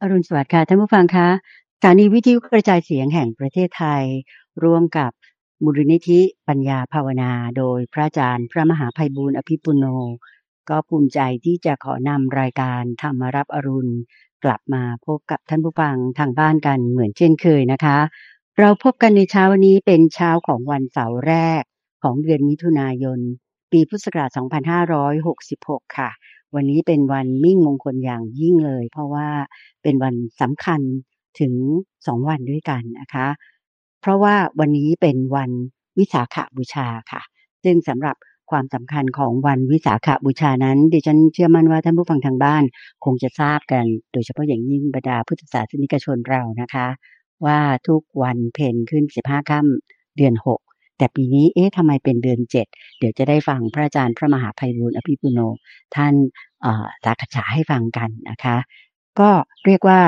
อรุณสวัสดิ์ค่ะท่านผู้ฟังคะสถานีวิทยุกระจายเสียงแห่งประเทศไทย ร่วมกับมูลนิธิปัญญาภาวนา โดยพระอาจารย์พระมหาภัยบูร์อภิปุโน ก็ภูมิใจที่จะขอนำรายการธรรมรับอรุณ กลับมาพบกับท่านผู้ฟังทางบ้านกันเหมือนเช่นเคยนะคะ เราพบกันในเช้าวันนี้เป็นเช้าของวันเสาร์แรกของเดือนมิถุนายน ปีพุทธศักราช 2566 ค่ะ วันนี้เป็นวันมิ่งมงคลอย่างยิ่งเลย เพราะว่าเป็นวันสำคัญถึงสองวันด้วยกันนะคะ เพราะว่าวันนี้เป็นวันวิสาขบูชาค่ะ ซึ่งสำหรับความสำคัญของวันวิสาขบูชานั้นดิฉันเชื่อมั่นว่าท่านผู้ฟังทางบ้านคงจะทราบกัน โดยเฉพาะอย่างยิ่งบรรดาพุทธศาสนิกชนเรานะคะ ว่าทุกวันเพ็ญขึ้น15ค่ำเดือน6 แต่ปีนี้เอ๊ะทำไมเป็นเดือน7เดี๋ยวจะได้ฟังพระอาจารย์พระมหาภัยบูร์อภิปุโน ท่านสาขฉาให้ฟังกันนะคะ ก็เรียกว่า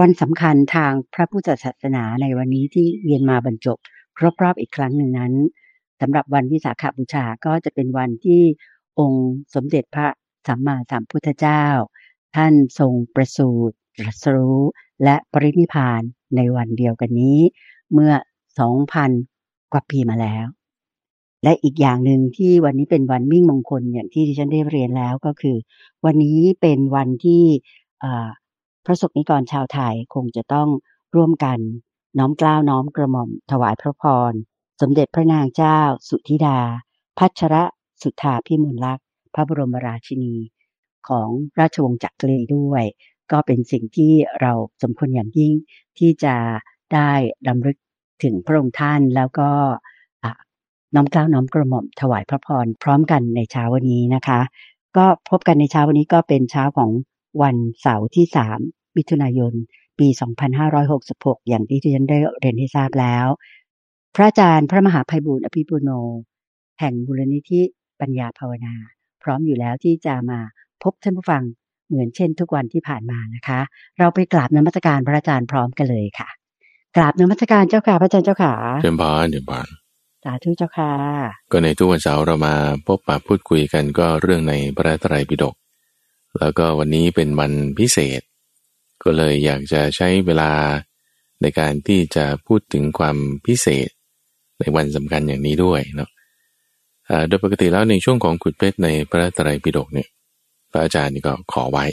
วันสำคัญทางพระพุทธศาสนาในวันนี้ที่เวียนมาบรรจบรอบๆอีกครั้งหนึ่งนั้นสำหรับวันวิสาขบูชาก็จะเป็นวันที่องค์สมเด็จพระสัมมาสัมพุทธเจ้า ท่านทรงประสูติตรัสรู้และปรินิพานในวันเดียวกันนี้ เมื่อ2,000 กว่าปีมาแล้ว และอีกอย่างหนึ่งที่วันนี้เป็นวันมิ่งมงคลอย่างที่ดิฉันได้เรียนแล้วก็คือ วันนี้เป็นวันที่พระสงฆ์นิกรชาวไทยคงจะต้องร่วมกันน้อมกล้าวน้อมกระหม่อมถวายพระพร สมเด็จพระนางเจ้า สุธิดา พัชระสุธาพิมลลักษณ์พระบรมราชินี ของราชวงศ์จักรีด้วย ก็เป็นสิ่งที่เราสมควรอย่างยิ่งที่จะได้ดำลึก ถึงพระองค์ท่านแล้วก็น้อมกล้าวน้อมกระหม่อมถวายพระพรพร้อมกันในเช้าวันนี้นะคะ ก็พบกันในเช้าวันนี้ก็เป็นเช้าของวันเสาร์ที่3มิถุนายน ปี 2566 อย่างที่ที่ฉันได้เรียนให้ทราบแล้ว พระอาจารย์พระมหาภัยบูร์อภิปุโน แห่งมูลนิธิปัญญาภาวนา พร้อมอยู่แล้วที่จะมาพบท่านผู้ฟังเหมือนเช่นทุกวันที่ผ่านมานะคะ เราไปกราบนมัสการพระอาจารย์พร้อมกันเลยค่ะ กราบนมัสการเจ้าค่ะพระอาจารย์เจ้าค่ะเดิมบานเดิมบานสาธุเจ้าค่ะ ก็ในทุกวันเสาร์เรามาพบปะพูดคุยกันก็เรื่องในพระไตรปิฎกแล้วก็วันนี้เป็นวันพิเศษ ก็เลยอยากจะใช้เวลาในการที่จะพูดถึงความพิเศษ ในวันสำคัญอย่างนี้ด้วยเนาะโดยปกติแล้วในช่วงของขุดเพชรในพระไตรปิฎกเนี่ยพระอาจารย์นี่ก็ขอไว้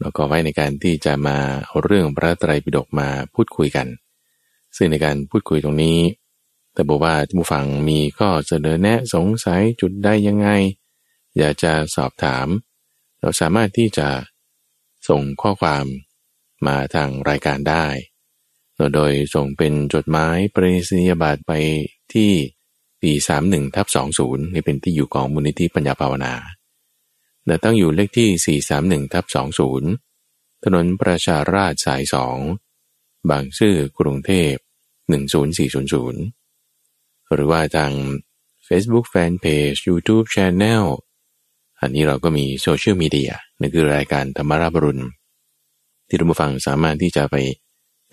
แล้วก็ไว้ในการที่จะมาเอาเรื่องพระไตรปิฎกมาพูดคุยกัน ซึ่งในการพูดคุยตรงนี้ แต่บอกว่าผู้ฟังมีข้อเสนอแนะสงสัยจุดได้ยังไง อยากจะสอบถาม เราสามารถที่จะส่งข้อความมาทางรายการได้โดยส่งเป็นจดหมายปริศนียบัตรไปที่ปี31ทับ20 นี่เป็นที่อยู่ของมูลนิธิปัญญาภาวนาแต่ตั้งอยู่เลขที่ 431ทับ20 ถนนประชาราชสาย 2 บางซื่อกรุงเทพ 10400 หรือว่าทาง Facebook Fanpage YouTube Channel อันนี้เราก็มีโซเชียลมีเดียนั่นคือรายการธรรมราบรุณ ที่ท่านผู้ฟังสามารถที่จะไป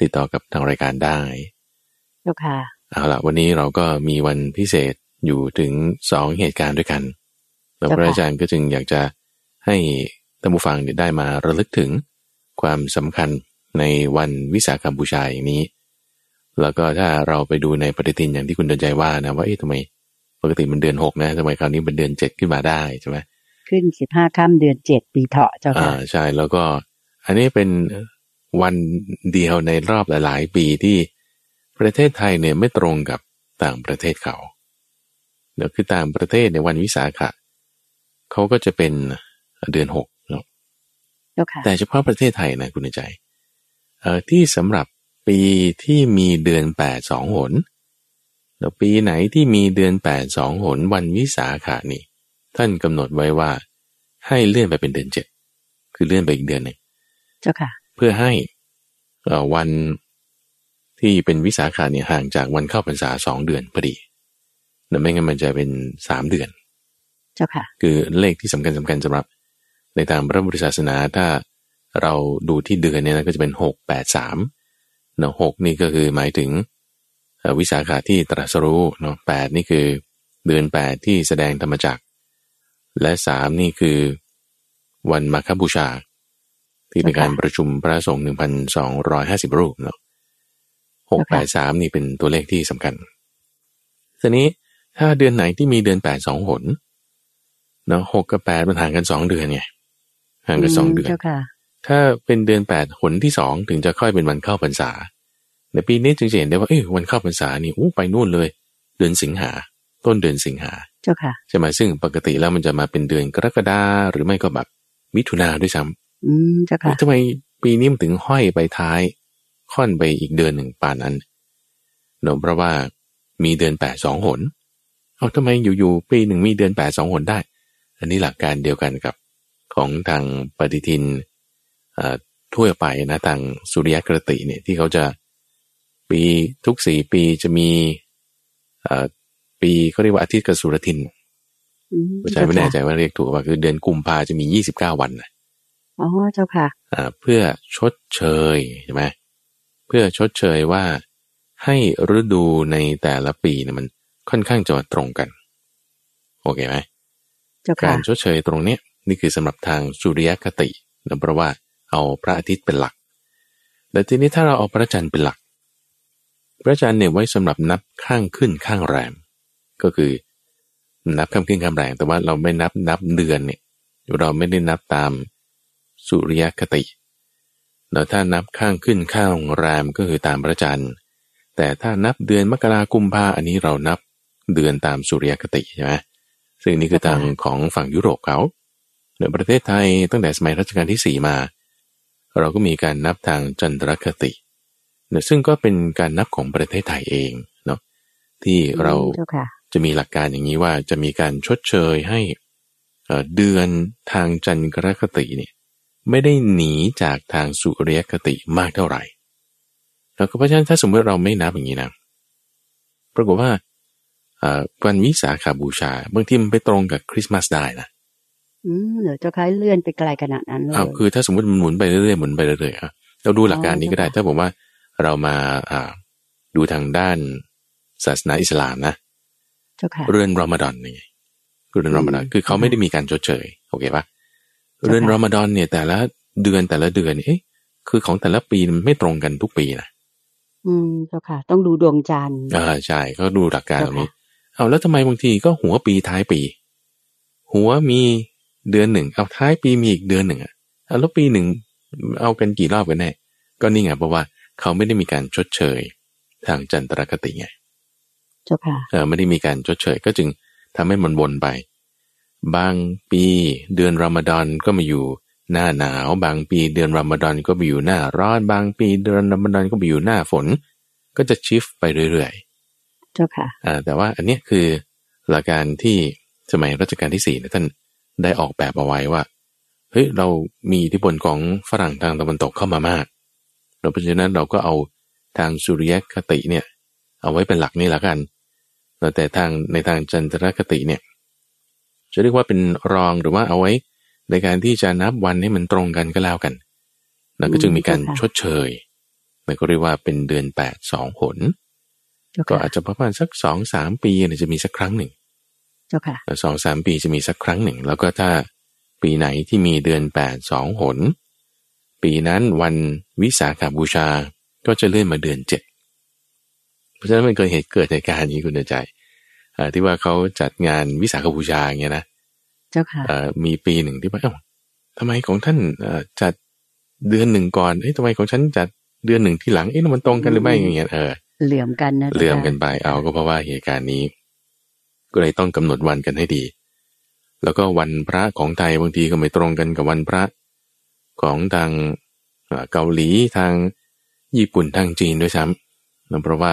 ติดต่อกับทางรายการได้เจ้าค่ะเอาละวันนี้เราก็มีวันพิเศษอยู่ถึงสองเหตุการณ์ด้วยกันแล้วพระอาจารย์ก็จึงอยากจะให้ท่านผู้ฟังได้มาระลึกถึงความสำคัญ ในวันวิสาขบูชาอย่างนี้ แล้วก็ถ้าเราไปดูในปฏิทินอย่างที่คุณเดินใจว่านะว่าเอ๊ะทำไมปกติมันเดือนหกนะทำไมคราวนี้เป็นเดือนเจ็ดขึ้นมาได้ใช่ไหมขึ้นสิบห้าค่ำเดือนเจ็ดปีเถาะเจ้าค่ะอ่าใช่แล้วก็ อันนี้เป็นวันเดียวในรอบหลาย ๆ ปีที่ประเทศไทยเนี่ยไม่ตรงกับต่างประเทศเขาเดี๋ยวคือต่างประเทศในวันวิสาขะเขาก็จะเป็นเดือนหกเนาะแต่เฉพาะประเทศไทยนะคุณใจเอ่อ ที่สำหรับปีที่มีเดือนแปดสองหนแล้วปีไหนที่มีเดือนแปดสองหนวันวิสาขานี่ ท่านกำหนดไว้ว่า ให้เลื่อนไปเป็นเดือนเจ็ดคือเลื่อนไปอีกเดือนหนึ่งเจ้าค่ะ เพื่อให้วันที่เป็นวิสาขาเนี่ยห่างจากวันเข้าพรรษาสองเดือนพอดีแต่ไม่งั้นมันจะเป็นสามเดือน เจ้าค่ะ คือเลขที่สำคัญสำคัญสำหรับ ในทางพระพุทธศาสนาถ้า เราดูที่เดือนเนี่ยนะก็จะเป็นหกแปดสามเนาะหกนี่ก็คือหมายถึงวิสาขาที่ตรัสรู้เนาะแปดนี่คือเดือนแปดที่แสดงธรรมจักและสามนี่คือ วันมาคบูชา ที่เป็นการประชุมพระสงฆ์หนึ่งพันสองร้อยห้าสิบรูปเนาะหกแปดสามนี่เป็นตัวเลขที่สำคัญทีนี้ถ้าเดือนไหนที่มีเดือนแปดสองหนเนาะหกกับแปดมันห่างกันสองเดือนไงห่างกันสองเดือน ถ้าเป็นเดือนแปดหนที่สองถึงจะค่อยเป็นวันเข้าพรรษา ในปีนี้จึงจะเห็นได้ว่าเอ้ยวันเข้าพรรษานี่อู้ไปนู่นเลย เดือนสิงหา ต้นเดือนสิงหาเจ้าค่ะใช่ไหมซึ่งปกติแล้วมันจะมาเป็นเดือนกรกฎาหรือไม่ก็แบบมิถุนาด้วยซ้ำอืมเจ้าค่ะทำไมปีนี้มันถึงห้อยไปท้าย ค่อนไปอีกเดือนหนึ่งป่านนั้นเนอะเพราะว่ามีเดือนแปดสองหนเอาทำไมอยู่ๆปีหนึ่งมีเดือนแปดสองหนได้ อันนี้หลักการเดียวกันกับของทางปฏิทินเอ่อ ทั่วไปนะทางสุริยคติเนี่ยที่เขาจะปีทุกสี่ปีจะมีเอ่อปีเขาเรียกว่าอาทิตย์กับสุรทินอืมไม่ใช่ไม่แน่ใจว่าเรียกถูกว่าคือเดือนกุมภาจะมียี่สิบเก้าวันนะอ๋อเจ้าค่ะอ่าเพื่อชดเชยใช่ไหมเพื่อชดเชยว่าให้ฤดูในแต่ละปีเนี่ยมันค่อนข้างจะตรงกัน โอเคไหมเจ้าการค่ะชดเชยตรงเนี้ยนี่คือสำหรับทางสุริยคตินะเพราะว่า เอาพระอาทิตย์เป็นหลัก แต่ทีนี้ถ้าเราเอาพระจันทร์เป็นหลัก พระจันทร์เนี่ยไว้สำหรับนับข้างขึ้นข้างแรม ก็คือนับข้างขึ้นข้างแรมแต่ว่าเราไม่นับนับเดือนเนี่ยเราไม่ได้นับตามสุริยคติแล้วถ้านับข้างขึ้นข้างแรมก็คือตามพระจันทร์ แต่ถ้านับเดือนมกรากุมภาอันนี้เรานับเดือนตามสุริยคติใช่ไหมซึ่งนี่คือทางของฝั่งยุโรปเขาในประเทศไทยตั้งแต่สมัยรัชกาลที่สี่มา เราก็มีการนับทางจันทรคติเนี่ยซึ่งก็เป็นการนับของประเทศไทยเองเนาะที่เราเจ้าค่ะจะมีหลักการอย่างนี้ว่าจะมีการชดเชยให้เอ่อเดือนทางจันทรคติเนี่ยไม่ได้หนีจากทางสุริยคติมากเท่าไหร่ แล้วก็เพราะฉะนั้นถ้าสมมติเราไม่นับอย่างนี้นะปรากฏว่าเอ่อวันวิสาขาบูชาบางทีมันไปตรงกับคริสต์มาสได้นะ อืมเดี๋ยวเจ้าค่ะเลื่อนไปไกลขนาดนั้นเลยอ้าวคือ ถ้าสมมติมันหมุนไปเรื่อยๆหมุนไปเรื่อยๆอะเราดูหลักการนี้ก็ได้อ๋อถ้าผมว่าเรามาอ่าดูทางด้านศาสนาอิสลามนะเจ้าค่ะเรือนรอมฎอนนี่ไงเรือนรอมฎอนอืมคือเขาไม่ได้มีการชดเชยโอเคปะจ้ะเรือนรอมฎอนเนี่ย แต่ละเดือนแต่ละเดือนเนี่ยเอ๊ะคือของแต่ละปีมันไม่ตรงกันทุกปีนะอืมเจ้าค่ะ ต้องดูดวงจันทร์อ่าใช่เขาดูหลักการตเจ้ารงนี้ค่ะเอาแล้วทำไมบางทีก็หัวปีท้ายปี หัวมี เดือนหนึ่ง เอาท้ายปีมีอีกเดือนหนึ่งอะเอาแล้วปีหนึ่งเอากันกี่รอบกันแน่ ก็นี่ไงเพราะว่าเขาไม่ได้มีการชดเชย ทางจันทรคติไงเจ้าค่ะเออไม่ได้มีการชดเชย ก็จึงทำให้มันวนไป บางปีเดือนรอมฎอนก็มาอยู่หน้าหนาว บางปีเดือนรอมฎอนก็ไปอยู่หน้าร้อน บางปีเดือนรอมฎอนก็ไปอยู่หน้าฝน ก็จะชิฟไปเรื่อยเจ้าค่ะๆอ่าแต่ว่าอันเนี้ยคือหลักการที่สมัยรัชกาลที่สี่เนี่ยท่าน ได้ออกแบบเอาไว้ว่าเฮ้ยเรามีอิทธิพลของฝรั่งทางตะวันตกเข้ามามากเราเพราะฉะนั้นเราก็เอาทางสุริยคติเนี่ยเอาไว้เป็นหลักนี่ละกันแต่ทางในทางจันทรคติเนี่ยจะเรียกว่าเป็นรองหรือว่าเอาไว้ในการที่จะนับวันให้มันตรงกันก็แล้วกันแล้วก็จึงมีการอืมค่ะชดเชยมันก็เรียกว่าเป็นเดือนแปดสองหนเจ้าก็ค่ะอาจจะประมาณสักสองสามปีเนี่ยจะมีสักครั้งหนึ่ง เจ้าค่ะสองสามปีจะมีสักครั้งหนึ่ง แล้วก็ถ้าปีไหนที่มีเดือนแปดสองหน ปีนั้นวันวิสาขาบูชาก็จะเลื่อนมาเดือนเจ็ดเพราะฉะนั้นมันเกิดเหตุเกิดในการณ์นี้คุณเดือนใจอ่าที่ว่าเขาจัดงานวิสาขบูชาอย่างเงี้ยนะเจ้าค่ะเอ่อมีปีหนึ่งที่ว่าเอ้าทำไมของท่านเอ่อจัดเดือนหนึ่งก่อนเอ้ยทำไมของฉันจัดเดือนหนึ่งที่หลังเอ๊ะแล้วมันตรงกันหรือไม่อย่างเงี้ยเออเหลื่อมกันนะจ้าค่ะเลื่อมกันไปเอาก็เพราะว่าเหตุการณ์นี้ ก็เลยต้องกำหนดวันกันให้ดี แล้วก็วันพระของไทยบางทีก็ไม่ตรงกันกับวันพระของทางเอ่อเกาหลีทางญี่ปุ่นทางจีนด้วยซ้ำเนอะเพราะว่า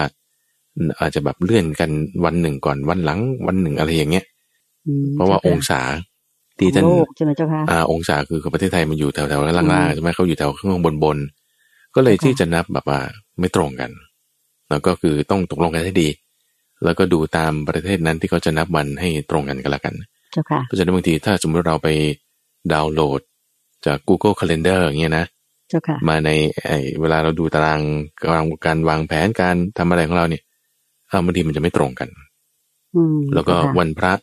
อาจจะแบบเลื่อนกันวันหนึ่งก่อนวันหลังวันหนึ่งอะไรอย่างเงี้ยอืมเพราะว่าจ้องศาที่ท่านโลกใช่ไหมเจ้าค่ะอ่าองศาคือของประเทศไทยมันอยู่แถวแถวๆล่างอืๆมใช่ไหมเขาอยู่แถวข้างบนบนๆก็เลยค่ะที่จะนับแบบว่าไม่ตรงกัน แล้วก็คือต้องตกลงกันให้ดี แล้วก็ดูตามประเทศนั้นที่เขาจะนับวันให้ตรงกันก็แล้วกันเจ้าค่ะเพราะฉะนั้นบางทีถ้าสมมติเราไปดาวน์โหลดจาก Google Calendar อย่างเงี้ยนะเจ้าค่ะมาในไอ้เวลาเราดูตารางการการวางแผนการทำอะไรของเราเนี่ยอ่าบางทีมันจะไม่ตรงกันอืมแล้วก็เจ้าค่ะวันพระ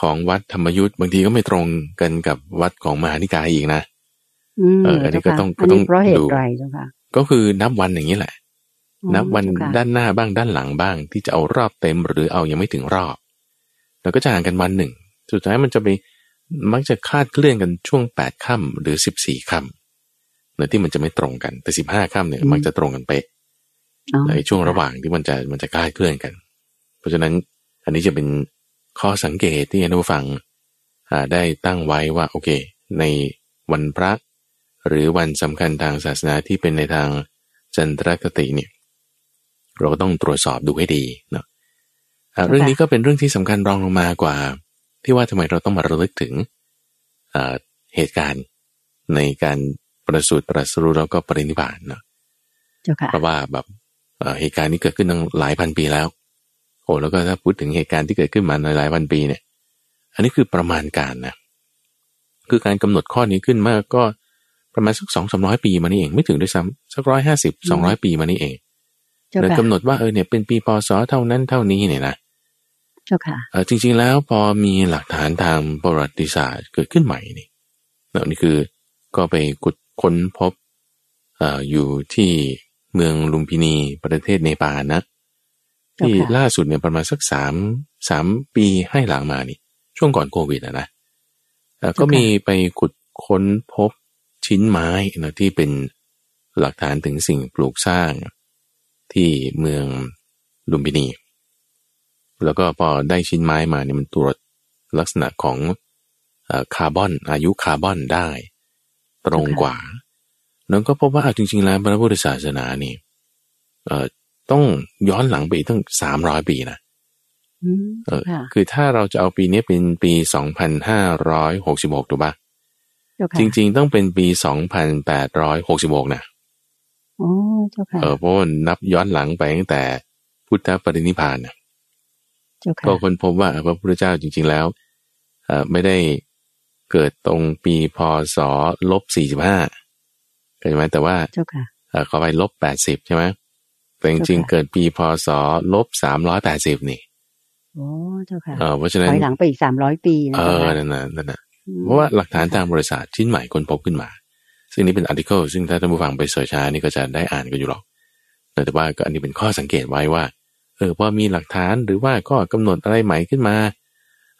ของวัดธรรมยุทธ์บางทีก็ไม่ตรงกันกับวัดของมหานิกายอีกนะเอออันนี้ก็ต้องก็ต้องเพราะเหตุไรเจ้าค่ะก็คือนับวันอย่างนี้แหละ นับวันด้านหน้าบ้างด้านหลังบ้าง ที่จะเอารอบเต็มหรือเอายังไม่ถึงรอบเราก็จะห่างกันวันหนึ่ง สุดท้ายมันจะไปมักจะคาดเคลื่อนกันช่วงแปดค่ำหรือสิบสี่ค่ำเนื้อที่มันจะไม่ตรงกันแต่สิบห้าค่ำเนี่ยมักจะตรงกันเป๊ะในช่วงระหว่างที่มันจะมันจะคลาดเคลื่อนกัน เพราะฉะนั้นอันนี้จะเป็นข้อสังเกตที่ท่านผู้ฟังได้ตั้งไว้ว่าโอเค ในวันพระ หรือวันสำคัญทางศาสนาที่เป็นในทางจันทรคติเนี่ย เราก็ต้องตรวจสอบดูให้ดีเนาะเรื่องนี้ก็เป็นเรื่องที่สำคัญรองลงมากว่า ที่ว่าทำไมเราต้องมาระลึกถึงเหตุการณ์ในการประสูติตรัสรู้แล้วก็ปรินิพพานเนาะเพราะว่าแบบเหตุการณ์นี้เกิดขึ้นตั้งหลายพันปีแล้ว โอ้แล้วก็ถ้าพูดถึงเหตุการณ์ที่เกิดขึ้นมาในหลายพันปีเนี่ย อันนี้คือประมาณการนะคือการกำหนดข้อนี้ขึ้นมาก็ประมาณสักสองสามร้อยปีมานี่เอง ไม่ถึงด้วยซ้ำสักร้อยห้าสิบสองร้อยปีมานี่เอง เลยกำหนดว่าเออเนี่ยเป็นปีพศเท่านั้นเท่านี้เนี่ยนะเจ้าค่ะเออจริง ๆ แล้วพอมีหลักฐานทางประวัติศาสตร์เกิดขึ้นใหม่นี่นี่คือก็ไปกุดค้นพบออยู่ที่เมืองลุมพินีประเทศเนปาลนะที่ล่าสุดเนี่ยประมาณสักสามสามปีให้หลังมานี่ ช่วงก่อนโควิดนะนะก็มีไปขุดค้นพบชิ้นไม้นะที่เป็นหลักฐานถึงสิ่งปลูกสร้าง ที่เมืองลุมพินี แล้วก็พอได้ชิ้นไม้มาเนี่ยมันตรวจลักษณะของคาร์บอนอายุคาร์บอนได้ ตรงกว่าแล้วก็พบว่าจริงๆแล้วพระพุทธศาสนานี่ต้องย้อนหลังไปตั้งสามร้อยปีนะเออคือถ้าเราจะเอาปีนี้เป็นปีสองพันห้าร้อยหกสิบหกถูกปะจริง ๆ ต้องเป็นปีสองพันแปดร้อยหกสิบหกนะ อ๋อเจ้าค่ะเออเพราะนับย้อนหลังไปตั้งแต่พุทธปรินิพานนะก็คนพบว่าพระพุทธเจ้าจริง ๆแล้วเออไม่ได้เกิดตรงปีพศลบสี่สิบห้าเข้าใจไหมแต่ว่าเจ้าค่ะขอไปลบแปดสิบใช่ไหมแต่จริงๆเกิดปีพศลบสามร้อยแปดสิบนี่โอ้เจ้าค่ะเออเพราะฉะนั้นถอยหลังไปอีกสามร้อยปีนะเออนั่นน่ะนั่นน่ะเพราะว่าหลักฐานทางบริษัทชิ้นใหม่คนพบขึ้นมา ซึ่งนี้เป็นอาร์ติเคิลซึ่งถ้าท่านผู้ฟังไปเสิร์ชานี่ก็จะได้อ่านกันอยู่หรอก แต่ว่าก็อันนี้เป็นข้อสังเกตไว้ว่า เออพอมีหลักฐานหรือว่าก็กำหนดอะไรใหม่ขึ้นมา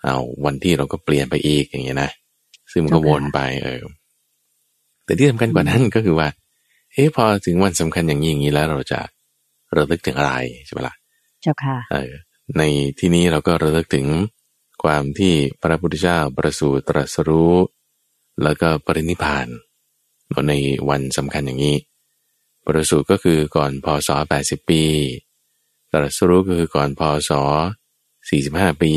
เอาวันที่เราก็เปลี่ยนไปอีกอย่างเงี้ยนะ ซึ่งมันก็วนไปเออ แต่ที่สำคัญกว่านั้นก็คือว่า เอ๊ะพอถึงวันสำคัญอย่างนี้อย่างนี้แล้วเราจะระลึกถึงอะไรใช่ไหมล่ะ เจ้าค่ะ เออ ในที่นี้เราก็ระลึกถึงความที่พระพุทธเจ้าประสูติตรัสรู้ แล้วก็ปรินิพาน ในวันสำคัญอย่างนี้ ประสูติก็คือก่อนพศ 80 ปีตรัสรู้ก็คือก่อนพศ 45 ปี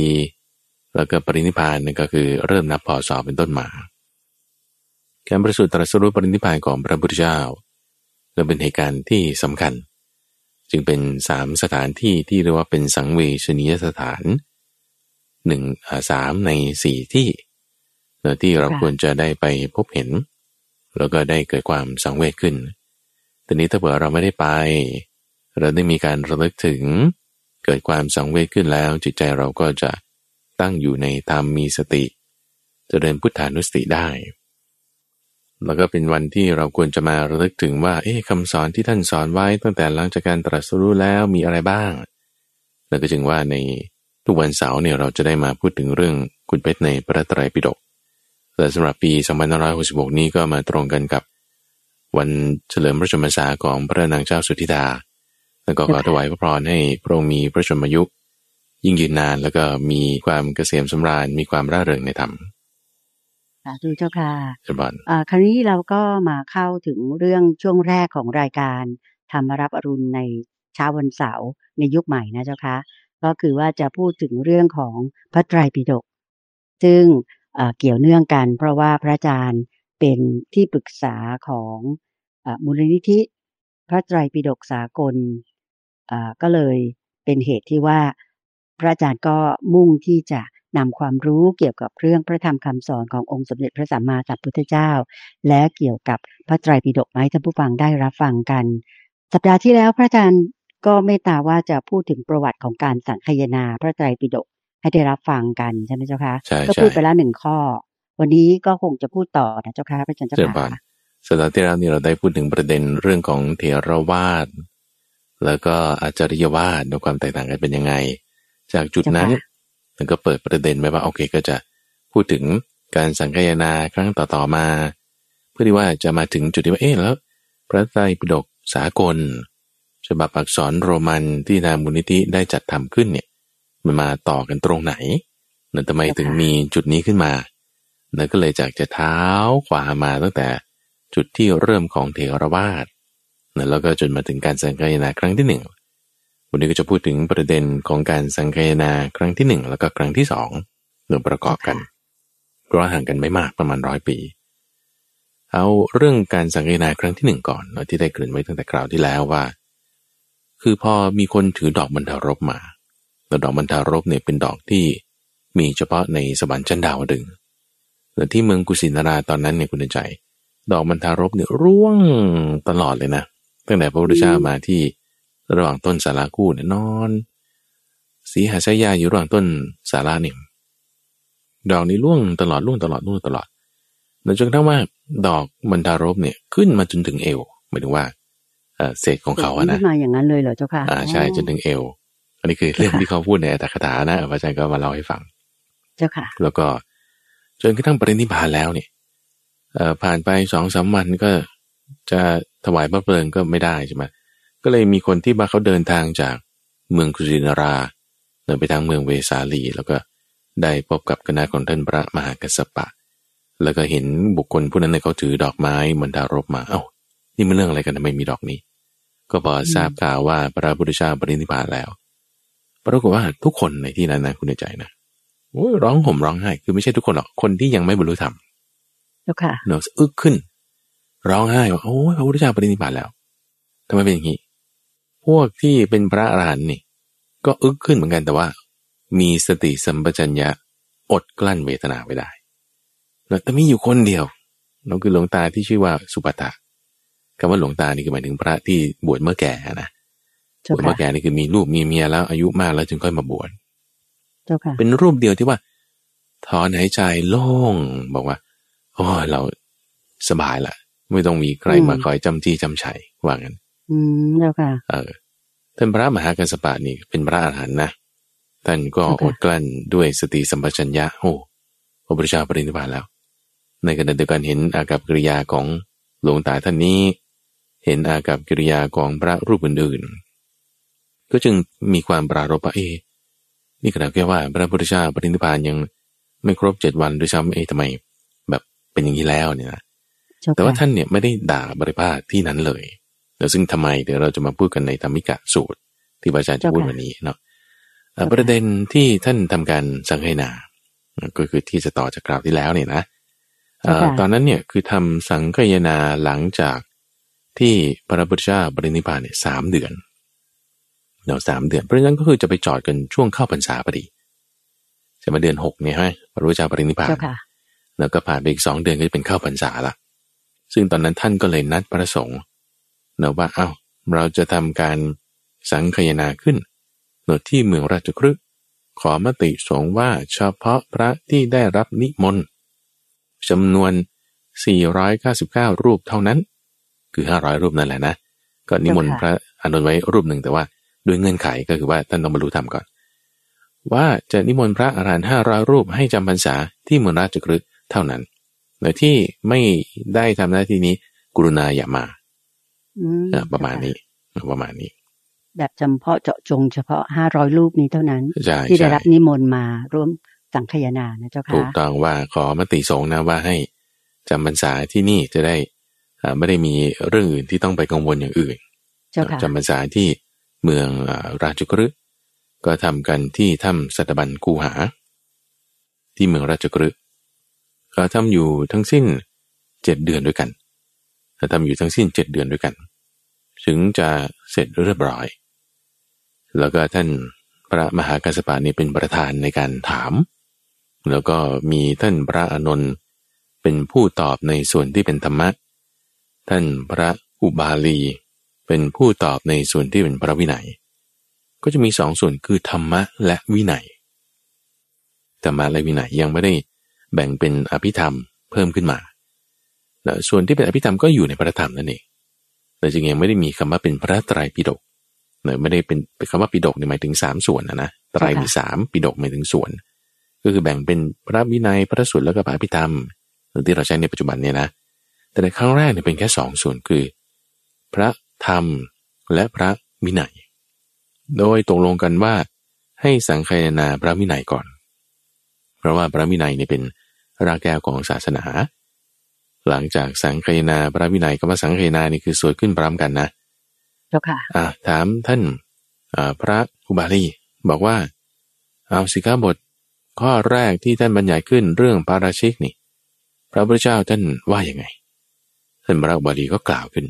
แล้วก็ปรินิพานนั่นก็คือเริ่มนับพศเป็นต้นมาการประสูติตรัสรู้ปรินิพานของพระพุทธเจ้าก็เป็นเหตุการณ์ที่สำคัญ จึงเป็นสามสถานที่ที่เรียกว่าเป็นสังเวชนียสถานหนึ่งสามในสี่ที่ที่เราควรจะได้ไปพบเห็น แล้วก็ได้เกิดความสังเวชขึ้นแต่นี้ถ้าเผื่อเราไม่ได้ไป เราได้มีการระลึกถึง เกิดความสังเวชขึ้นแล้ว จิตใจเราก็จะตั้งอยู่ในธรรมมีสติจเจริญพุทธานุสติได้ แล้วก็เป็นวันที่เราควรจะมาระลึกถึงว่า เอ๊ะคำสอนที่ท่านสอนไว้ตั้งแต่หลังจากการตรัสรู้แล้วมีอะไรบ้าง แล้วก็จึงว่าในทุกวันเสาร์เนี่ยเราจะได้มาพูดถึงเรื่องคุณเพชรในพระไตรปิฎก แต่สำหรับปี 2566 นี้ก็มาตรงกันกับวันเฉลิมพระชนมพรรษาของพระนางเจ้าสุธิดา แล้วก็ขอถวายพระพรให้พระองค์มีพระชนมยุยิ่งยืนนานแล้วก็มีความเกษมสำราญมีความร่าเริงในธรรมสาธุเจ้าค่ะเจ้าบอนคราวนี้เราก็มาเข้าถึงเรื่องช่วงแรกของรายการธรรมรับอรุณในเช้าวันเสาร์ในยุคใหม่นะเจ้าค่ะก็คือว่าจะพูดถึงเรื่องของพระไตรปิฎกซึ่ง เกี่ยวเนื่องกัน เพราะว่าพระอาจารย์เป็นที่ปรึกษาของอมูลนิธิ พระไตรปิฎกสากลก็เลยเป็นเหตุที่ว่าพระอาจารย์ก็มุ่งที่จะนำความรู้เกี่ยวกับเรื่องพระธรรมคำสอนขององค์สมเด็จพระสัมมาสัมพุทธเจ้า และเกี่ยวกับพระไตรปิฎกไหมท่านผู้ฟังได้รับฟังกัน สัปดาห์ที่แล้วพระอาจารย์ก็เมตตาว่าจะพูดถึงประวัติของการสังคยนาพระไตรปิฎก ให้ได้รับฟังกันใช่ไหมเจ้าคะใช่ก็พูดไปแล้วหนึ่งข้อ วันนี้ก็คงจะพูดต่อนะเจ้าค่ะพระอาจารย์เจ้าค่ะสัปดาห์ที่แล้วนี่เราได้พูดถึงประเด็นเรื่องของเทรวาสแล้วก็อาจาริยวาสในความแตกต่างกันเป็นยังไง จากจุดนั้นมันก็เปิดประเด็นไปว่าโอเคก็จะพูดถึงการสังคายนาครั้งต่อๆมา เพื่อที่ว่าจะมาถึงจุดที่ว่าเอ๊ะแล้ว พระไตรปิฎกสากล ฉบับอักษรโรมันที่ทางมูลนิธิได้จัดทำขึ้นเนี่ย มันมาต่อกันตรงไหนนั่นทำไมถึงมีจุดนี้ขึ้นมานั่นก็เลยจากจะเท้าขวามาตั้งแต่จุดที่เริ่มของเทรวาสนะแล้วก็จนมาถึงการสังคายนาครั้งที่หนึ่งวันนี้ก็จะพูดถึงประเด็นของการสังคายนาครั้งที่หนึ่งแล้วก็ครั้งที่สองเนื่อประกอบกันเพราะห่างกันไม่มากประมาณร้อยปี เอาเรื่องการสังคายนาครั้งที่หนึ่งก่อนที่ได้เกริ่นไว้ตั้งแต่คราวที่แล้วว่า คือพอมีคนถือดอกบรรทารบมา แล้วดอกบรรทารบเนี่ยเป็นดอกที่มีเฉพาะในสวรรค์ชั้นดาวดึงแต่ที่เมืองกุสินาราตอนนั้นเนี่ยคุณใจ ดอกมันทารบเนี่ยร่วงตลอดเลยนะตั้งแต่พระพุทธเจ้ามาที่ระหว่างต้นสาราคู่เนี่ยนอน สีหาชายาอยู่ระหว่างต้นสาราเนี่ยดอกนี้ร่วงตลอดร่วงตลอดร่วงตลอดจนกระทั่งว่าดอกมันทารบเนี่ยขึ้นมาจนถึงเอวหมายถึงว่าเศษของเขาอะนะมาอย่างนั้นเลยเหรอเจ้าค่ะอ่าใช่จนถึงเอว อันนี้คือเรื่องที่เขาพูดในอัตถกถานะอาจารย์ก็มาเล่าให้ฟัง เจ้าค่ะ แล้วก็จนกระทั่งปรินิพานแล้วเนี่ยผ่านไปสองสามวันก็จะถวายพระเพลิงก็ไม่ได้ใช่ไหมก็เลยมีคนที่มาเขาเดินทางจากเมืองกุสินาราเดินไปทางเมืองเวสาลี แล้วก็ได้พบกับคณะของท่านพระมหากัสสปะ แล้วก็เห็นบุคคลผู้นั้นเขาถือดอกไม้มันดารบมา เอา้า นี่มันเรื่องอะไรกันทำไมมีดอกนี้ ก็พอทราบข่าวว่าพระพุทธเจ้าปรินิพพานแล้ว ปรากฏว่าทุกคนในที่นั้นนะคุณใจนะโอ้ยร้องห่มร้องไห้คือไม่ใช่ทุกคนหรอกคนที่ยังไม่บรรลุธรรมเจ้าค่ะเนาะอึกขึ้น ร้องไห้ว่าโอ้ยพระพุทธเจ้าปรินิพพานแล้วทำไมเป็นอย่างนี้ พวกที่เป็นพระอรหันต์นี่ ก็อึกขึ้นเหมือนกันแต่ว่า มีสติสัมปชัญญะอดกลั้นเวทนาไม่ได้แล้วแต่มีอยู่คนเดียวนั่นคือหลวงตาที่ชื่อว่าสุปตะคำว่าหลวงตานี่คือหมายถึงพระที่บวชเมื่อแก่นะ บวชเมื่อแก่นี่คือมีลูกมีเมียแล้ว อายุมากแล้วจึงค่อยมาบวชเป็นรูปเดียวที่ว่า ถอนหายใจโล่งบอกว่าโอ้เราสบายละไม่ต้องมีใครมาคอยจำจี้จำชัยว่างั้น อืมแล้วค่ะ เออท่านพระมหากัสปะนี่เป็นพระอรหันต์นะท่านก็อดกลั้นด้วยสติสัมปชัญญะโอ้พระพุทธเจ้าปรินิพพานแล้ว ในขณะเดียวกันเห็นอากับกิริยาของหลวงตาท่านนี้ เห็นอากับกิริยาของพระรูปอื่นๆ ก็จึงมีความปรารบว่าเอ๊นี่ขนาดแค่ว่าพระพุทธเจ้าปรินิพพานยังไม่ครบเจ็ดวันด้วยซ้ำเอ๊ะทำไมเป็นอย่างนี้แล้วเนี่ยนะแต่ว่าท่านเนี่ยไม่ได้ด่าบริภาคที่นั้นเลยแล้วซึ่งทำไมเดี๋ยวเราจะมาพูดกันในธรรมิกะสูตร ที่อาจารย์จะพูดวันนี้เนาะประเด็นที่ท่านทำการสังเนา ก็คือที่จะต่อจากกล่าวที่แล้วเนี่ยนะตอนนั้นเนี่ยคือทำสังเยนาหลังจากที่พระพุทธเจ้าบริณิพานเนี่ยสามเดือน เนาะสามเดือน เพราะฉะนั้นก็คือจะไปจอดกันช่วงเข้าพรรษาพอดีจะมาเดือนหกเนี่ยให้พระพุทธเจ้าบริณิพานแล้วก็ผ่านไปอีกสองเดือนก็จะเป็นเข้าพรรษาละซึ่งตอนนั้นท่านก็เลยนัดพระสงฆ์เนะว่าเอา้าเราจะทำการสังคยนาขึ้นโนที่เมืองราชครึกขอมติสงฆ์ว่าเฉพาะพระที่ได้รับนิมนต์จำนวน 499 รูปเท่านั้น คือ 500 รูปนั่นแหละนะ ก็นิมนต์พระอนุนไว้รูปหนึ่งแต่ว่า ด้วยเงื่อนไขก็คือว่าท่านต้องบรรลุธรรมก่อน ว่าจะนิมนต์พระอรหันต์ห้าร้อยรูปให้จำพรรษาที่เมืองราชครึกเท่านั้นโดยที่ไม่ได้ทำหน้าที่นี้กรุณาอย่ามาประมาณนี้ประมาณนี้ แบบเฉพาะเจาะจงเฉพาะห้าร้อยรูปนี้เท่านั้น ที่ได้รับนิมนต์มาร่วมสังขยานะเจ้าค่ะถูกต้องว่าขอมติสงฆ์นะว่าให้จำพรรษาที่นี่จะได้ไม่ได้มีเรื่องอื่นที่ต้องไปกังวลอย่างอื่นจำพรรษาที่ เมืองราชกฤห์ก็ทำกันที่ถ้ำสัตบันกูหา ที่เมืองราชกฤห์ก็ทำอยู่ทั้งสิ้นเจ็ดเดือนด้วยกันทำอยู่ทั้งสิ้นเจ็ดเดือนด้วยกัน ถึงจะเสร็จเรียบร้อย แล้วก็ท่านพระมหากัสปะนี่เป็นประธานในการถาม แล้วก็มีท่านพระอนนท์เป็นผู้ตอบในส่วนที่เป็นธรรมะ ท่านพระอุบาลี เป็นผู้ตอบในส่วนที่เป็นพระวินัย ก็จะมีสองส่วนคือธรรมะและวินัยธรรมะและวินัยยังไม่ได้แบ่งเป็นอภิธรรมเพิ่มขึ้นมานะส่วนที่เป็นอภิธรรมก็อยู่ในพระธรรมนั่นเองแต่จริงๆไม่ได้มีคำว่าเป็นพระไตรปิฎกเนะไม่ได้เป็นเป็นคำว่าปิฎกเนี่ยหมายถึงสามส่วนนะนะไตรมีสามปิฎกหมายถึงส่วน ก็คือแบ่งเป็นพระวินัยพระสูตรแล้วก็พระอภิธรรมที่เราใช้ในปัจจุบันเนี่ยนะแต่ในครั้งแรกเนี่ยเป็นแค่สองส่วนคือ พระ ธรรม และพระวินัย โดยตกลงกันว่าให้สังคายนาพระวินัยก่อน เพราะว่าพระวินัยเนี่ยเป็นรากแก้วของศาสนา หลังจากสังคายนาพระวินัยกับว่าสังคายนานี่คือสวดขึ้นพร้อมกันนะเจ้าค่ะอ่าถามท่านพระอุบาลีบอกว่า เอาสิกขาบท ข้อแรกที่ท่านบรรยายขึ้นเรื่องปาราชิกนี่ พระพุทธเจ้าท่านว่าอย่างไงท่านพระอุบาลีก็กล่าวขึ้น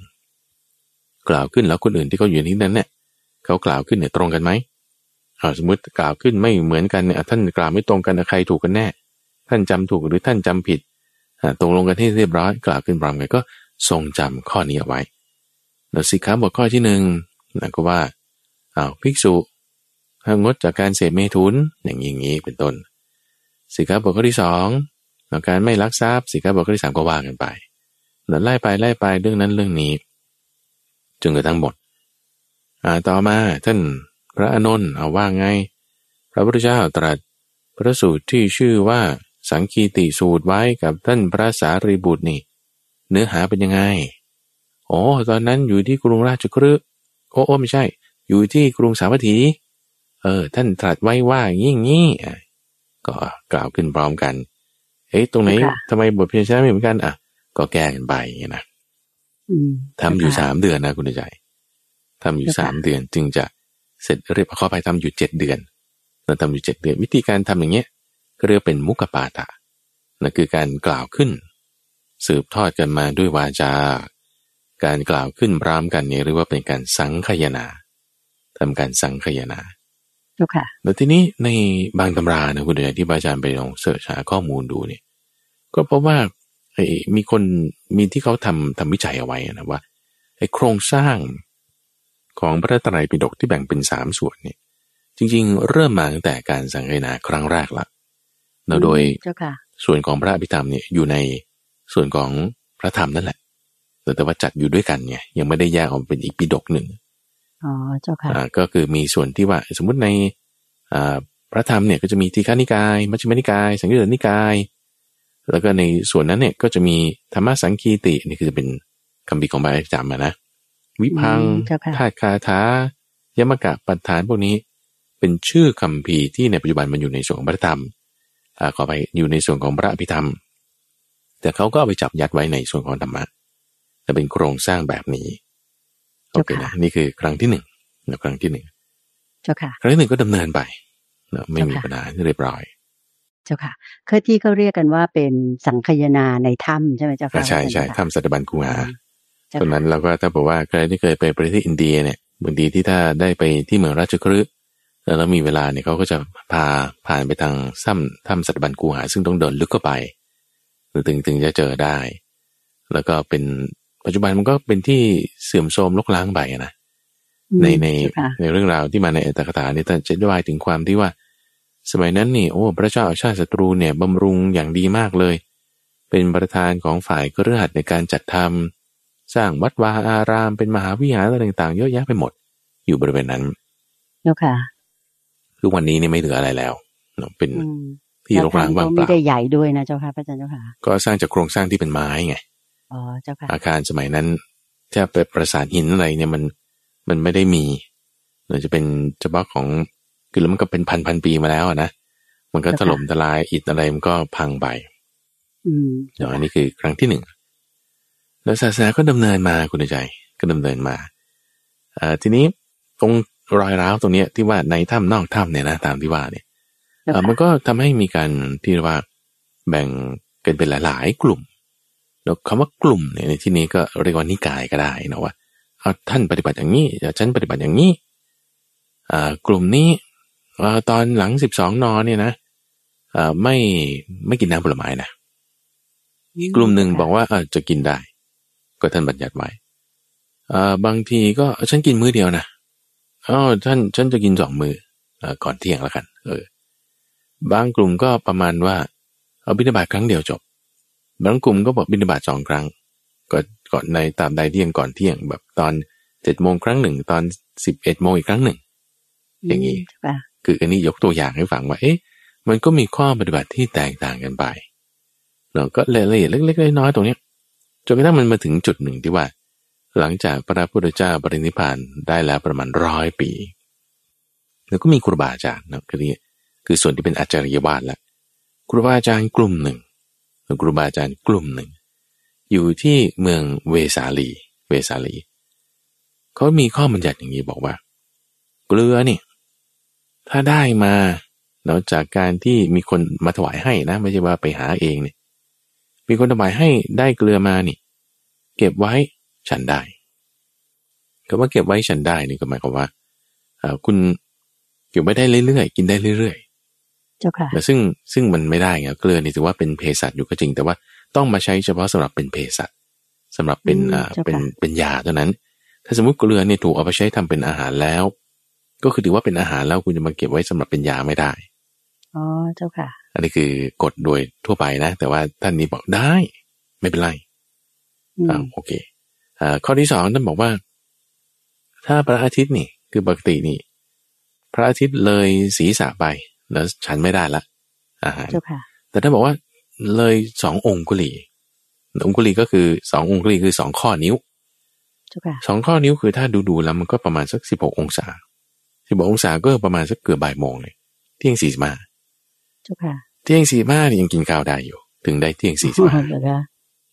กล่าวขึ้นแล้วคนอื่นที่เขาอยู่ที่นั้นเนี่ยเขากล่าวขึ้นเนี่ยตรงกันไหมสมมติกล่าวขึ้นไม่เหมือนกันเนี่ยท่านกล่าวไม่ตรงกันใครถูกกันแน่ ท่านจำถูกหรือท่านจำผิดตรงลงกันให้เรียบร้อยกล่าวขึ้นพร้อมกันก็ทรงจำข้อนี้เอาไว้แล้วสิขาบทข้อที่หนึ่งนะก็ว่าอ้าวภิกษุห้างดจากการเสพเมถุนอย่างนี้เป็นต้นสิขาบทข้อที่สองการไม่ลักทรัพย์สิขาบทข้อที่สามก็ว่ากันไปแล้วไล่ไปไล่ไปเรื่องนั้นเรื่องนี้ จนกระทั่งหมดอ่าต่อมาท่านพระอนนท์เอาว่าไง พระพุทธเจ้าตรัสพระสูตรที่ชื่อว่าสังคีติสูตรไว้กับท่านพระสารีบุตรนี่ เนื้อหาเป็นยังไงโอ้ตอนนั้นอยู่ที่กรุงราชกฤห์โอ้โอ้ไม่ใช่ อยู่ที่กรุงสาวัตถี เออ ท่านตรัสไว้ว่างี้งี้ก็กล่าวขึ้นพร้อมกันเอ๊ะตรงไหนทำไมบทเพียรชนะไม่เหมือนกันอะ ก็แก้กันไปอย่างนี้นะ ทำอยู่สามเดือนนะคุณใจทำอยู่สามเดือนจึงจะเสร็จเรียบข้อไปทำอยู่เจ็ดเดือนเราทำอยู่เจ็ดเดือน วิธีการทำอย่างเงี้ยก็เรียกเป็นมุกปาตะนั่นคือการกล่าวขึ้น สืบทอดกันมาด้วยวาจา การกล่าวขึ้นพร้อมกันเนี่ยเรียกว่าเป็นการสังขยนาทำการสังขยนาถูกค่ะแล้วทีนี้ในบางตำรานะคุณเดียที่อาจารย์ไปลองเสิร์ชหาข้อมูลดูเนี่ย ก็เพราะว่ามีคนมีที่เขาทำทำวิจัยเอาไว้นะว่าไอ้โครงสร้างของพระไตรปิฎกที่แบ่งเป็นสามส่วนเนี่ย จริง ๆ เริ่มมาตั้งแต่การสังเกนาครั้งแรกละเราโดยส่วนของพระอภิธรรมเนี่ยอยู่ในส่วนของพระธรรมนั่นแหละแต่ว่าจัดอยู่ด้วยกันไงยังไม่ได้แยกออกเป็นอีกปิฎกหนึ่งอ๋อเจ้าค่ะก็คือมีส่วนที่ว่าสมมุติในพระธรรมเนี่ยก็จะมีทีฆานิกาย มัชฌิมานิกาย สังยุตตนิกาย แล้วก็ในส่วนนั้นเนี่ยก็จะมีธรรมสังคีตินี่คือจะเป็นคำบีของบาลีจำนะ วิพังธาตุคาถายมกะปัฏฐานพวกนี้ เป็นชื่อคำพีที่ในปัจจุบันมันอยู่ในส่วนของพระธรรมอ่าขอไปอยู่ในส่วนของพระอภิธรรม แต่เขาก็เอาไปจับยัดไว้ในส่วนของธรรมะแต่เป็นโครงสร้างแบบนี้โอเคนะนี่คือครั้งที่หนึ่งนะครั้งที่หนึ่งเจ้าค่ะครั้งที่หนึ่งก็ดำเนินไปนะไม่มีปัญหาเรียบร้อย เจ้าค่ะคือที่เขาเรียกกันว่าเป็นสังคยนาในถ้ำใช่ไหมเจ้าค่ะใช่ใช่ถ้ำสัตบันกุงาตอนนั้นเราก็ถ้าบอกว่าใครที่เคยไปประเทศอินเดียเนี่ยบางทีที่ถ้าได้ไปที่เมืองราชคฤห์แล้วมีเวลาเนี่ยเขาก็จะพาผ่านไปทางถ้ำถ้ำสัตบันกูหา ซึ่งต้องเดินลึกเข้าไปหรือถึงถึงจะเจอได้ แล้วก็เป็นปัจจุบันมันก็เป็นที่เสื่อมโทรมลกล้างไปนะในในในเรื่องราวที่มาในอัตถกถาเนี่ยจะจะได้ถึงความที่ว่า สมัยนั้นนี่โอ้พระเจ้าอาชาติศัตรูเนี่ยบำรุงอย่างดีมากเลย เป็นประธานของฝ่ายกระหัสในการจัดทำสร้างวัดวาอารามเป็นมหาวิหารอะไรต่างๆเยอะแยะไปหมด อยู่บริเวณนั้นเจ้าค่ะคือวันนี้นี่ไม่เหลืออะไรแล้วเป็นที่รกร้างว่างเปล่าไม่ได้ใหญ่ด้วยนะเจ้าค่ะพระอาจารย์เจ้าค่ะ ก็สร้างจากโครงสร้างที่เป็นไม้ไงอ๋อเจ้าค่ะอาคารสมัยนั้นถ้าเป็นประสานหินอะไรเนี่ยมันมันไม่ได้มีหรือจะเป็นเฉพาะของ คือแล้วมันก็เป็นพันพันปีมาแล้วนะ มันก็ถล่มทลายอิฐอะไรมันก็พังไปอืมเดี๋ยวอันนี้คือครั้งที่หนึ่ง แล้วศาสนาก็ดำเนินมาคุณใจ ก็ดำเนินมาอ่าทีนี้ตรงรอยร้าวตรงเนี้ยที่ว่าในถ้ำนอกถ้ำเนี่ยนะตามที่ว่าเนี่ยมันก็ทำให้มีการที่ว่าแบ่งกันเป็นหลาย ๆ กลุ่มแล้วคำว่ากลุ่มเนี่ยในที่นี้ก็เรียกว่านิกายก็ได้นะว่าเอาท่านปฏิบัติอย่างนี้ฉันปฏิบัติอย่างนี้อ่ากลุ่มนี้ ตอนหลังสิบสองนอนเนี่ยนะไม่ไม่กินน้ำผลไม้นะกลุ่มหนึ่งบอกว่าจะกินได้ ก็ท่านบัญญัติไว้บางทีก็ฉันกินมื้อเดียวนะอ๋อท่านฉันจะกินสองมืออก่อนเที่ยงแล้วกัน เออ บางกลุ่มก็ประมาณว่า เอาบิณฑบาตครั้งเดียวจบ บางกลุ่มก็บอกบิณฑบาตสองครั้ง ก็ก่อนในตามใดเที่ยงก่อนเที่ยง แบบตอนเจ็ดโมงครั้งหนึ่ง ตอนสิบเอ็ดโมงอีกครั้งหนึ่ง อย่างนี้ คืออันนี้ยกตัวอย่างให้ฟังว่า เอ๊ะ มันก็มีข้อปฏิบัติที่แตกต่างกันไปเราก็รายละเอียดเล็กๆน้อยๆตรงนี้จนกระทั่งมันมาถึงจุดหนึ่งที่ว่า หลังจากพระพุทธเจ้าปรินิพานได้แล้วประมาณร้อยปี แล้วก็มีครูบาอาจารย์นะคือนี่คือส่วนที่เป็นอาจารยวาดละครูบาอาจารย์กลุ่มหนึ่งครูบาอาจารย์กลุ่มหนึ่ง อยู่ที่เมืองเวสาลี เวสาลี เขามีข้อบัญญัติอย่างนี้บอกว่า เกลือนี่ ถ้าได้มานอกจากการที่มีคนมาถวายให้นะไม่ใช่ว่าไปหาเองเนี่ยมีคนถวายให้ได้เกลือมานี่ เก็บไว้ฉันได้ก็ว่าเก็บไว้ฉันได้นี่ก็หมายความว่าคุณเก็บไว้ได้เรื่อยๆกินได้เรื่อยๆเจ้าค่ะแต่ซึ่งซึ่งมันไม่ได้ไงเกลือนี่ถือว่าเป็นเภสัชอยู่ก็จริง แต่ว่าต้องมาใช้เฉพาะสำหรับเป็นเภสัชสำหรับเป็นอืมอ่าเจ้าค่ะเป็นเป็นยาเท่านั้น ถ้าสมมติเกลือเนี่ยถูกเอาไปใช้ทำเป็นอาหารแล้ว ก็คือถือว่าเป็นอาหารแล้วคุณจะมาเก็บไว้สำหรับเป็นยาไม่ได้ อ๋อเจ้าค่ะ อันนี้คือกฎโดยทั่วไปนะ แต่ว่าท่านนี้บอกได้ ไม่เป็นไรอืมอ่าโอเคอ่าข้อที่สองท่านบอกว่า ถ้าพระอาทิตย์นี่ คือปกตินี่ พระอาทิตย์เลยศีรษะไปแล้วฉันไม่ได้ละอาหารเจ้าค่ะแต่ถ้าบอกว่าเลยสององคุลีองคุลีก็คือสององคุลีคือสองข้อนิ้วเจ้าค่ะสองข้อนิ้วคือถ้าดูดูๆแล้วมันก็ประมาณสักสิบหกองศา สิบหกองศาก็ประมาณสักเกือบบ่ายโมงเลยเที่ยงสี่สิบห้าเจ้าค่ะเที่ยงสี่สิบห้านี่ยังกินข้าวได้อยู่ ถึงได้เที่ยงสี่สิบห้าเจ้าค่ะ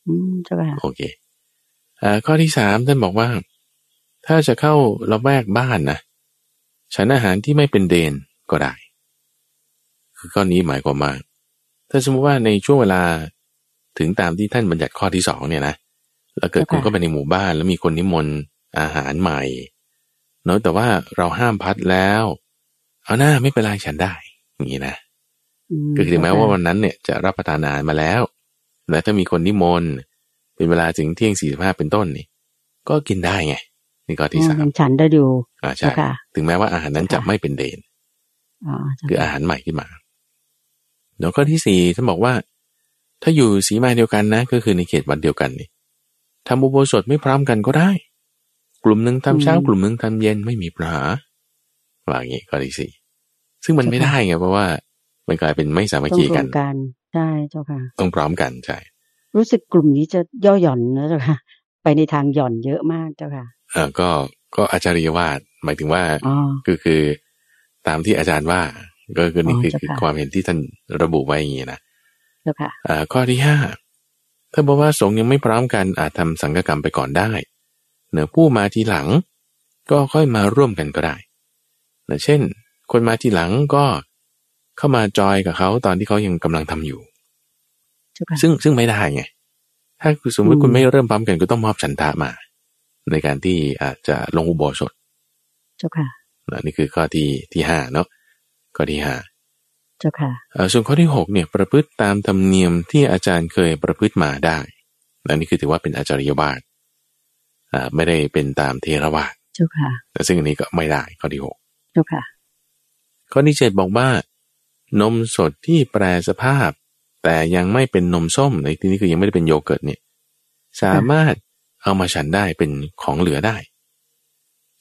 อืมเจ้าค่ะโอเคอ่าข้อที่สามท่านบอกว่า ถ้าจะเข้าละแวกบ้านนะฉันอาหารที่ไม่เป็นเดนก็ได้ คือข้อนี้หมายความว่าถ้าสมมติว่าในช่วงเวลาถึงตามที่ท่านบัญญัติข้อที่สองเนี่ยนะแล้วเกิดค่ะคุณก็ไปในหมู่บ้าน แล้วมีคนนิมนต์อาหารใหม่ เนอะแต่ว่าเราห้ามพัดแล้ว เอาหน้าไม่เป็นไรฉันได้ อย่างนี้นะมคือถึงแม้เจ้ว่าค่ะวันนั้นเนี่ยจะรับประทานอาหารมาแล้ว และถ้ามีคนนิมนต์เป็นเวลาถึงเที่ยงสี่สิบห้าเป็นต้นนี่ ก็กินได้ไง นี่ข้อที่สามอืฉันได้ดูอ่าใช่เจ้าค่ะถึงแม้ว่าอาหารนั้นจะค่ะไม่เป็นเดนอ๋อเจ้าคือค่ะอาหารใหม่ขึ้นมาแล้วข้อที่สี่ท่านบอกว่า ถ้าอยู่สีมาเดียวกันนะ ก็คือในเขตวัดเดียวกันนี่ทำอุโบสถไม่พร้อมกันก็ได้ กลุ่มหนึ่งทำเช้ากลุ่มหนึ่งทำเย็นไม่มีปัญหาว่าอย่างนี้ข้อที่สี่ซึ่งมันไม่ได้ไงเพราะว่ามันกลายเป็นไม่สามัคต้องคีรกัวนมกันใช่เจ้าค่ะต้องพร้อมกันใช่รู้สึกกลุ่มนี้จะย่อหย่อนนะเจ้าค่ะ ไปในทางหย่อนเยอะมากเจ้าค่ะเออก็ก็อาจารย์วาดหมายถึงว่าอ๋อคือคือตามที่อาจารย์ว่า ก็คือนี่อ๋อคือเจ้าคือค่ะความเห็นที่ท่านระบุไว้อย่างนี้นะเจ้าค่ะอ่าข้อที่ห้าถ้าบอกว่าสงฆ์ยังไม่พร้อมกันอาจทำสังฆกรรมไปก่อนได้ เหนือผู้มาทีหลัง ก็ค่อยมาร่วมกันก็ได้เนอะเช่น คนมาทีหลังก็เข้ามาจอยกับเขาตอนที่เขายังกำลังทำอยู่เจ้าค่ะซึ่งซึ่งไม่ได้ไง ถ้าสมมติอืมคุณไม่เริ่มพร้อมกันก็ต้องมอบฉันทะมา ในการที่อาจจะลงอุโบสถเจ้าค่ะนะนี่คือข้อที่ที่ห้าเนาะข้อที่ห้าเจ้าค่ะเอ่อส่วนข้อที่หกเนี่ยประพฤติตามธรรมเนียมที่อาจารย์เคยประพฤติมาได้และนี่คือถือว่าเป็นอาจารยบาทอ่า ไม่ได้เป็นตามเทรวาทเจ้าค่ะแต่ซึ่งอันนี้ก็ไม่ได้ข้อที่หกเจ้าค่ะข้อที่เจ็ดบอกว่า นมสดที่แปรสภาพ แต่ยังไม่เป็นนมส้มในที่นี้คือยังไม่ได้เป็นโยเกิร์ตเนี่ย สามารถเอามาฉันได้เป็นของเหลือได้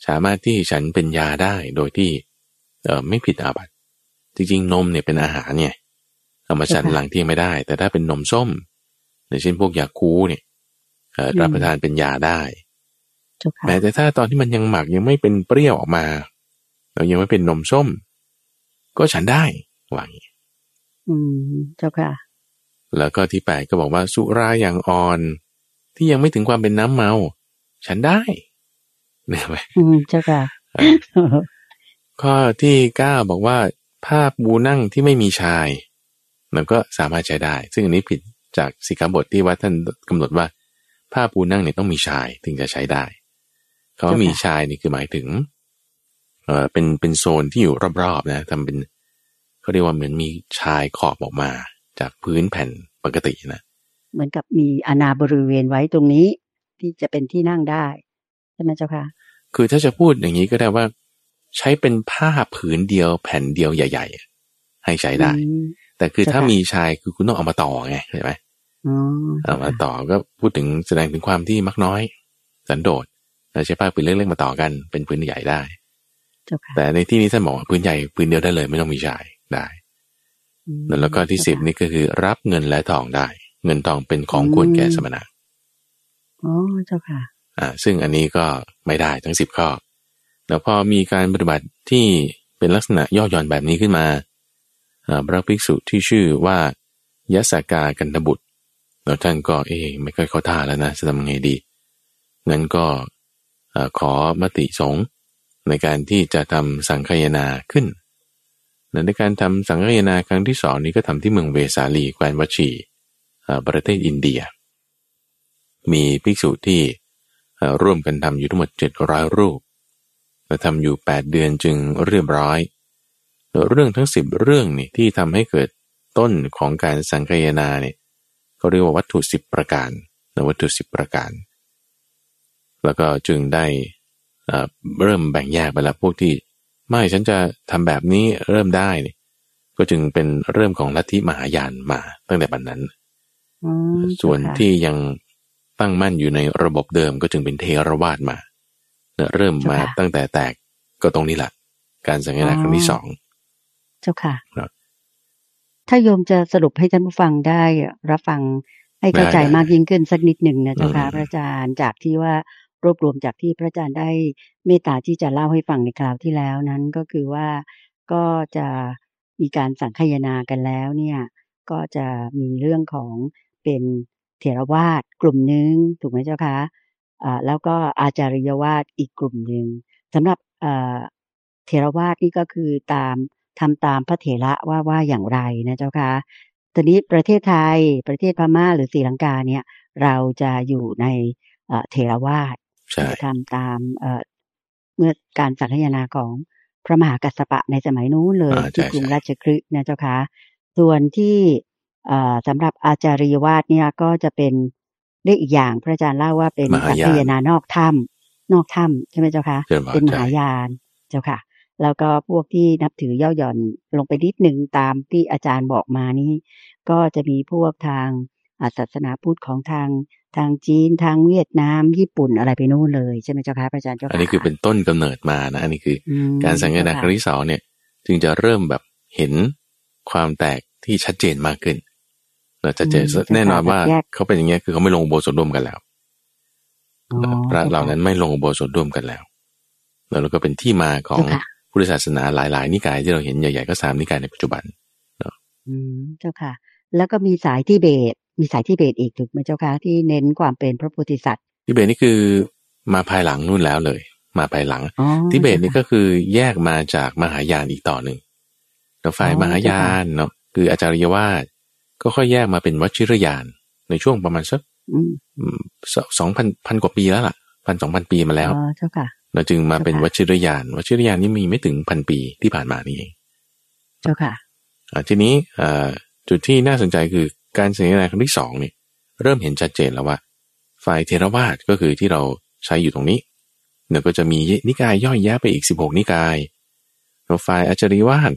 สามารถที่ฉันเป็นยาได้โดยที่เออไม่ผิดอาบัติจริงๆนมเนี่ยเป็นอาหารเนี่ยเอามาฉันค่ะหลังเที่ยงไม่ได้ แต่ถ้าเป็นนมส้มอย่างเช่นพวกยาคูเนี่ยเอ่ออมรับประทานเป็นยาได้เจ้าค่ะ แม้แต่ถ้าตอนที่มันยังหมักยังไม่เป็นเปรี้ยวออกมาแล้วยังไม่เป็นนมส้ม ก็ฉันได้ว่าอย่างนี้อืมเจ้าค่ะ แล้วก็ที่แปดก็บอกว่าสุราอย่างอ่อน ที่ยังไม่ถึงความเป็นน้ำเมา ฉันได้เนี่ยไหมอืมเจ้าค่ะข้อที่เก้าบอกว่า ภาพบูนั่งที่ไม่มีชายมันก็สามารถใช้ได้ ซึ่งอันนี้ผิดจากสิกขาบทที่ว่าท่านกำหนดว่า ภาพบูนั่งเนี่ยต้องมีชายถึงจะใช้ได้ เขาว่ามีชายนี่คือหมายถึง เออเป็นเป็นโซนที่อยู่รอบๆนะทำเป็นเขาเรียกว่าเหมือนมีชายขอบออกมา จากพื้นแผ่นปกตินะเหมือนกับมีอาณาบริเวณไว้ตรงนี้ ที่จะเป็นที่นั่งได้ใช่ไหมเจ้าค่ะ คือถ้าจะพูดอย่างนี้ก็ได้ว่า ใช้เป็นผ้าผืนเดียวแผ่นเดียวใหญ่ ๆ ให้ใช้ได้อืมแต่คือถ้าเจ้าค่ะมีชายคือคุณต้องเอามาต่อไงใช่ไหมอ๋อเอามาต่อก็พูดถึงแสดงถึงความที่มักน้อย สันโดษ เราใช้ผ้าผืนเล็กๆมาต่อกันเป็นผืนใหญ่ได้เจ้าค่ะแต่ในที่นี้ท่านบอกว่าผืนใหญ่ผืนเดียวได้เลยไม่ต้องมีชายได้อืมแล้วก็ที่สิบเจ้าค่ะนี่ก็คือรับเงินและทองได้ เงินทองเป็นของควรแก่สมณะอ๋อเจ้าค่ะ อ่า ซึ่งอันนี้ก็ไม่ได้ทั้งสิบข้อ แล้วพอมีการปฏิบัติที่เป็นลักษณะย่อหย่อนแบบนี้ขึ้นมาอ่าพระภิกษุที่ชื่อว่ายสากากันตบุตร แล้วท่านก็เอะไม่ค่อยเข้าท่าแล้วนะจะทำไงดีงั้นก็อ่า ขอมติสงฆ์ในการที่จะทำสังคายนาขึ้นและในการทำสังคายนาครั้งที่สองนี้ก็ทำที่เมืองเวสาลีแคว้นวัชีอ่าประเทศอินเดีย มีภิกษุที่ร่วมกันทำอยู่ทั้งหมด 700 รูปและทำอยู่ 8 เดือนจึงเรียบร้อย เรื่องทั้ง 10 เรื่องนี่ที่ทำให้เกิดต้นของการสังคายนาเนี่ยเขาเรียกว่าวัตถุ 10 ประการนะวัตถุ 10 ประการ แล้วก็จึงได้เอ่อเริ่มแบ่งแยกไปแล้วพวกที่ ไม่ฉันจะทำแบบนี้เริ่มได้นี่ก็จึงเป็นเริ่มของลัทธิมหายานมาตั้งแต่บัดนนั้นอืมส่วนเจ้าค่ะที่ยังตั้งมั่นอยู่ในระบบเดิมก็จึงเป็นเทรวาสมาเนี่ยเริ่มมาตั้งแต่แตกก็ตรงนี้แหละการสังเกตครั้งที่สองเจ้าค่ะครับถ้าโยมจะสรุปให้ท่านผู้ฟังได้รับฟังให้เข้าใจได้ได้มากยิ่งขึ้นสักนิดหนึ่งนะเจ้าค่ะอืมพระอาจารย์จากที่ว่า รวบรวมจากที่พระอาจารย์ได้เมตตาที่จะเล่าให้ฟังในคราวที่แล้วนั้นก็คือว่าก็จะมีการสังคายนากันแล้วเนี่ยก็จะมีเรื่องของเป็นเถรวาทกลุ่มหนึ่งถูกไหมเจ้าคะอ่าแล้วก็อาจาริยวาทอีกกลุ่มหนึ่งสำหรับเอ่อเถรวาทนี่ก็คือตามทำตามพระเถระว่าว่าอย่างไรนะเจ้าคะตอนนี้ประเทศไทยประเทศพม่าหรือศรีลังกาเนี่ยเราจะอยู่ในเอ่อเถรวาท ใช่ทำตามเอ่อเมื่อการสังคายนาของพระมหากัสสปะในสมัยนู้นเลยอ่าที่ใช่กรุงใช่ราชคฤห์นะเจ้าคะส่วนที่เอ่อสำหรับอาจาริยวาสเนี่ยก็จะเป็นเรียกอีกอย่างพระอาจารย์เล่าว่าเป็นมหาสังยานคายนานอกถ้ำนอกถ้ำใช่ไหมเจ้าคะเจริญพรเป็นมใช่หายานเจ้าค่ะ แล้วก็พวกที่นับถือย่อหย่อนลงไปนิดหนึ่งตามที่อาจารย์บอกมานี่ก็จะมีพวกทางอ่า ศาสนาพุทธของทางทางจีนทางเวียดนาม ญี่ปุ่นอะไรไปนู่นเลยใช่ไหมเจ้าคะพระอาจารย์เจ้าค่ะอันนี้คือเป็นต้นกำเนิดมานะอันนี้คืออมการสังเกตนาเจ้าคค่ะรั้งที่สองเนี่ยจึงจะเริ่มแบบเห็นความแตกที่ชัดเจนมากขึ้นเราจะเจออืมเจ้าค่ะแน่นอนว่าแบบแยกเขาเป็นอย่างเงี้ยคือเขาไม่ลงอุโบสถร่วมกันแล้วอ๋อพระเหล่านั้นไม่ลงอุโบสถร่วมกันแล้วแล้วก็เป็นที่มาของเจ้าค่ะพุทธศาสนาหลาย ๆ นิกายที่เราเห็นใหญ่ ๆ ก็สามนิกายในปัจจุบันอืมเจ้าค่ะ แล้วก็มีสายทิเบต มีสายทิเบตอีกถูกไหมเจ้าคะที่เน้นความเป็นพระโพธิสัตว์ทิเบตนี่คือมาภายหลังนู่นแล้วเลย มาภายหลังอ๋อทิเบตนี่ก็คือแยกมาจากมหายานอีกต่อหนึ่งแล้วฝ่ายอ๋อมหายานเนาะคืออาจารยวาสก็ค่อยแยกมาเป็นวชิรยานในช่วงประมาณสักอืมสองพันพันกว่าปีแล้วล่ะพันสองพันปีมาแล้วอ๋อเจ้าค่ะเราจึงมาเป็นเจ้าค่ะวชิรยานวชิรยานนี่มีไม่ถึงพันปีที่ผ่านมานี่เองเจ้าค่ะอ่าทีนี้อ่าจุดที่น่าสนใจคือ การสัญญาครั้งที่สองเนี่ยเริ่มเห็นชัดเจนแล้วว่า ฝ่ายเทรวาสก็คือที่เราใช้อยู่ตรงนี้เนี่ยก็จะมีนิกายย่อยแยะไปอีก 16 นิกายแล้วฝ่ายอาจาริวาส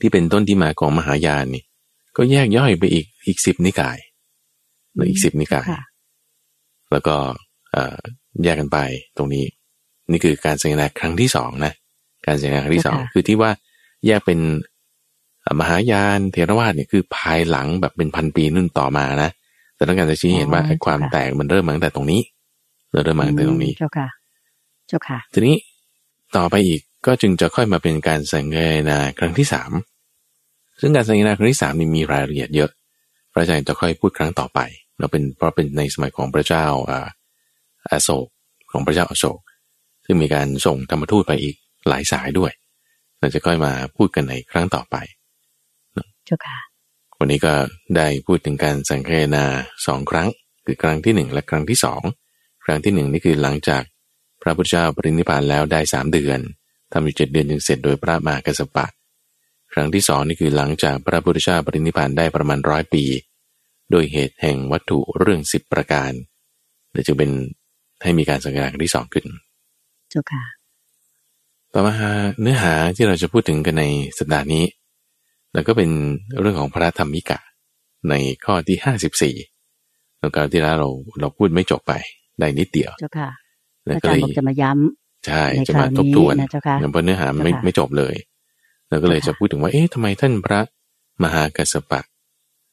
ที่เป็นต้นที่มาของมหายานนี่ ก็แยกย่อยไปอีกอีกสิบนิกายหรืออีกสิบนิกายค่ะแล้วก็เอ่อแยกกันไปตรงนี้ นี่คือการสัญญาครั้งที่สองนะการสัญญาครั้งที่สองค่ะคือที่ว่าแยกเป็นเอ่อ มหายานเทรวาสเนี่ยคือภายหลังแบบเป็นพันปีนู่นต่อมานะแต่ต้องการจะชี้ให้เห็นว่าอ๋อไอ้ความค่ะแตกมันเริ่มมาตั้งแต่ตรงนี้เริ่มมาตั้งแต่ตรงนี้อืมเจ้าค่ะ เจ้าค่ะ ทีนี้ต่อไปอีกก็จึงจะค่อยมาเป็นการสังเกนาครั้งที่สามซึ่งการสังเกนาครั้งที่สามนี่มีรายละเอียดเยอะ พระอาจารย์จะค่อยพูดครั้งต่อไป เราเป็นเพราะเป็นในสมัยของพระเจ้าอ่าอโศกของพระเจ้าอโศก ซึ่งมีการส่งธรรมทูตไปอีกหลายสายด้วยเราจะค่อยมาพูดกันในครั้งต่อไปเจ้าค่ะ วันนี้ก็ได้พูดถึงการสังเกนาสองครั้ง คือครั้งที่หนึ่งและครั้งที่สองครั้งที่หนึ่งนี่คือหลังจากพระพุทธเจ้าปรินิพพานแล้วได้สามเดือนทำอยู่เจ็ดเดือนจึงเสร็จโดยพระมหากัสสปะ ครั้งที่สองนี่คือหลังจากพระพุทธเจ้าปรินิพพานได้ประมาณร้อยปี โดยเหตุแห่งวัตถุเรื่องสิบประการเดี๋ยวจึงเป็นให้มีการสังเกนาครั้งที่สองขึ้นเจ้าค่ะต่อมาเนื้อหาที่เราจะพูดถึงกันในสัปดาห์นี้ แล้วก็เป็นเรื่องของพระธรรมิกะ ในข้อที่ห้าสิบสี่แล้วการที่แล้วเราเราพูดไม่จบไปได้นิดเดียวเจ้าค่ะแล้วอาก็จารเลย์ยบอกจะมาย้ำใช่ในจะมาคราวนี้ทบทวนนะเจ้าค่ะเพราะเนื้อหาไม่เจ้าค่ะไม่จบเลย แล้วก็เลยเจ้าค่ะจะพูดถึงว่าเอ๊ะทำไมท่านพระมหากัสสปะ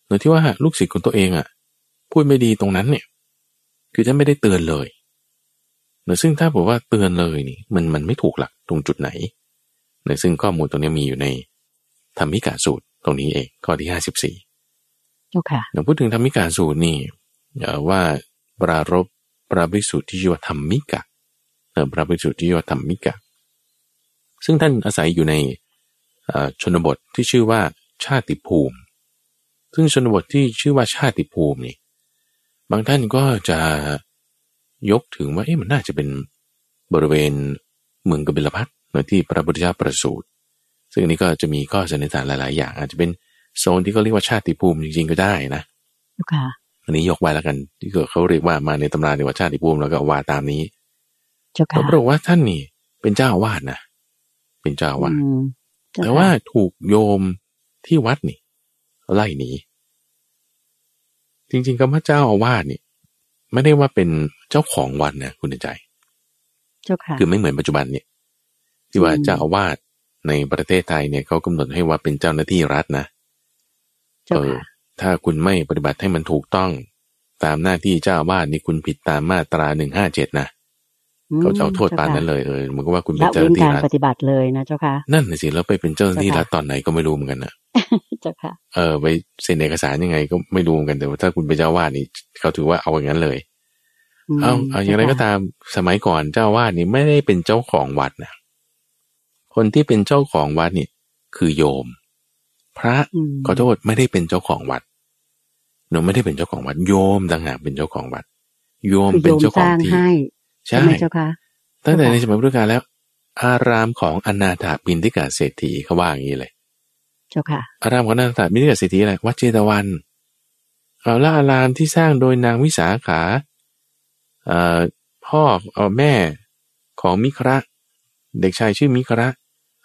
โดยที่ว่าลูกศิษย์ของตัวเองอะ พูดไม่ดีตรงนั้นเนี่ย คือท่านไม่ได้เตือนเลยเนอะซึ่งถ้าบอกว่าเตือนเลยนี่มันมันไม่ถูกหลักตรงจุดไหนเนอะซึ่งข้อมูลตรงนี้มีอยู่ใน ธรรมิกาสูตรตรงนี้เองข้อที่ห้าสิบสี่เจ้าค่ะเราพูดถึงธรรมิกาสูตรนี่เอ่อว่าปรารบปราภิกษุที่ชื่อว่าธรรมิกะเออปราภิกษุที่ชื่อว่าธรรมิกะ ซึ่งท่านอาศัยอยู่ในเอ่อชนบทที่ชื่อว่าชาติภูมิ ซึ่งชนบทที่ชื่อว่าชาติภูมินี่บางท่านก็จะยกถึงว่าเอ๊ะมันน่าจะเป็นบริเวณเมืองกบิลพัทเนอะที่พระพุทธเจ้าประสูติ ซึ่งอันนี้ก็จะมีข้อสันนิษฐานหลาย ๆ อย่าง อาจจะเป็นโซนที่เขาเรียกว่าชาติภูมิจริง ๆ ก็ได้นะเจ้าค่ะอันนี้ยกไว้แล้วกันที่เขาเรียกว่ามาในตำราเรียกว่าชาติภูมิแล้วก็ว่าตามนี้เจ้าก็ค่ะปรากฏว่าท่านนี่ เป็นเจ้าอาวาสนะเป็นเจ้าอาวาสอืมเจ้แต่ค่ะว่าถูกโยมที่วัดนี่ไล่หนีจริงๆคำว่าเจ้าอาวาสนี่ไม่ได้ว่าเป็นเจ้าของวัดนะคุณใจ เจ้าค่ะ คือไม่เหมือนปัจจุบันเนี่ย ที่ว่าอืมเจ้าอาวาส ในประเทศไทยเนี่ยเขากำหนดให้ว่าเป็นเจ้าหน้าที่รัฐนะเจ้าเออค่ะถ้าคุณไม่ปฏิบัติให้มันถูกต้อง ตามหน้าที่เจ้าอาวาสนี่คุณผิดตามมาตราหนึ่งห้าเจ็ดนะอืมเขาจะเอาโทษปานนั้นจ้เลยเออเหมือนกับว่าคุณเป็นละเจ้าหเว้นน้าที่การรัฐปฏิบัติเลยนะเจ้าค่ะนั่นน่ะสิแล้วไปเป็นเจ้าหน้าที่เจ้าค่ะรัฐตอนไหนก็ไม่รู้เหมือนกันนะเจ้าค่ะเออไปเซ็นเอกสารยังไงก็ไม่รู้เหมือนกันแต่ว่าถ้าคุณเป็นเจ้าอาวาสนี่เขาถือว่าเอาอย่างนั้นเลยมเอาเอาอย่างไรก็เจ้ค่ะตามสมัยก่อนเจ้าอาวาสนี่ไม่ได้เป็นเจ้าของวัดนะ คนที่เป็นเจ้าของวัดนี่คือโยม พระอืมขอโทษไม่ได้เป็นเจ้าของวัดหนูไม่ได้เป็นเจ้าของวัด โยมต่างหากเป็นเจ้าของวัด โยมคือเป็นโยมเจ้าสของร้างที่ให้ใช่ไหมเจ้าค่ะตั้งแต่เจ้าค่ะในสมัยพุทธกาลแล้ว อารามของอนาถาบินทิกาเศรษฐีเขาว่าอย่างนี้เลย เจ้าค่ะ อารามของอนาถาบินทิกาเศรษฐีอะไรวัดเจตวันเอาละอารามที่สร้างโดยนางวิสาขาเอ่อพ่อเออแม่ของมิคระ เด็กชายชื่อมิคระ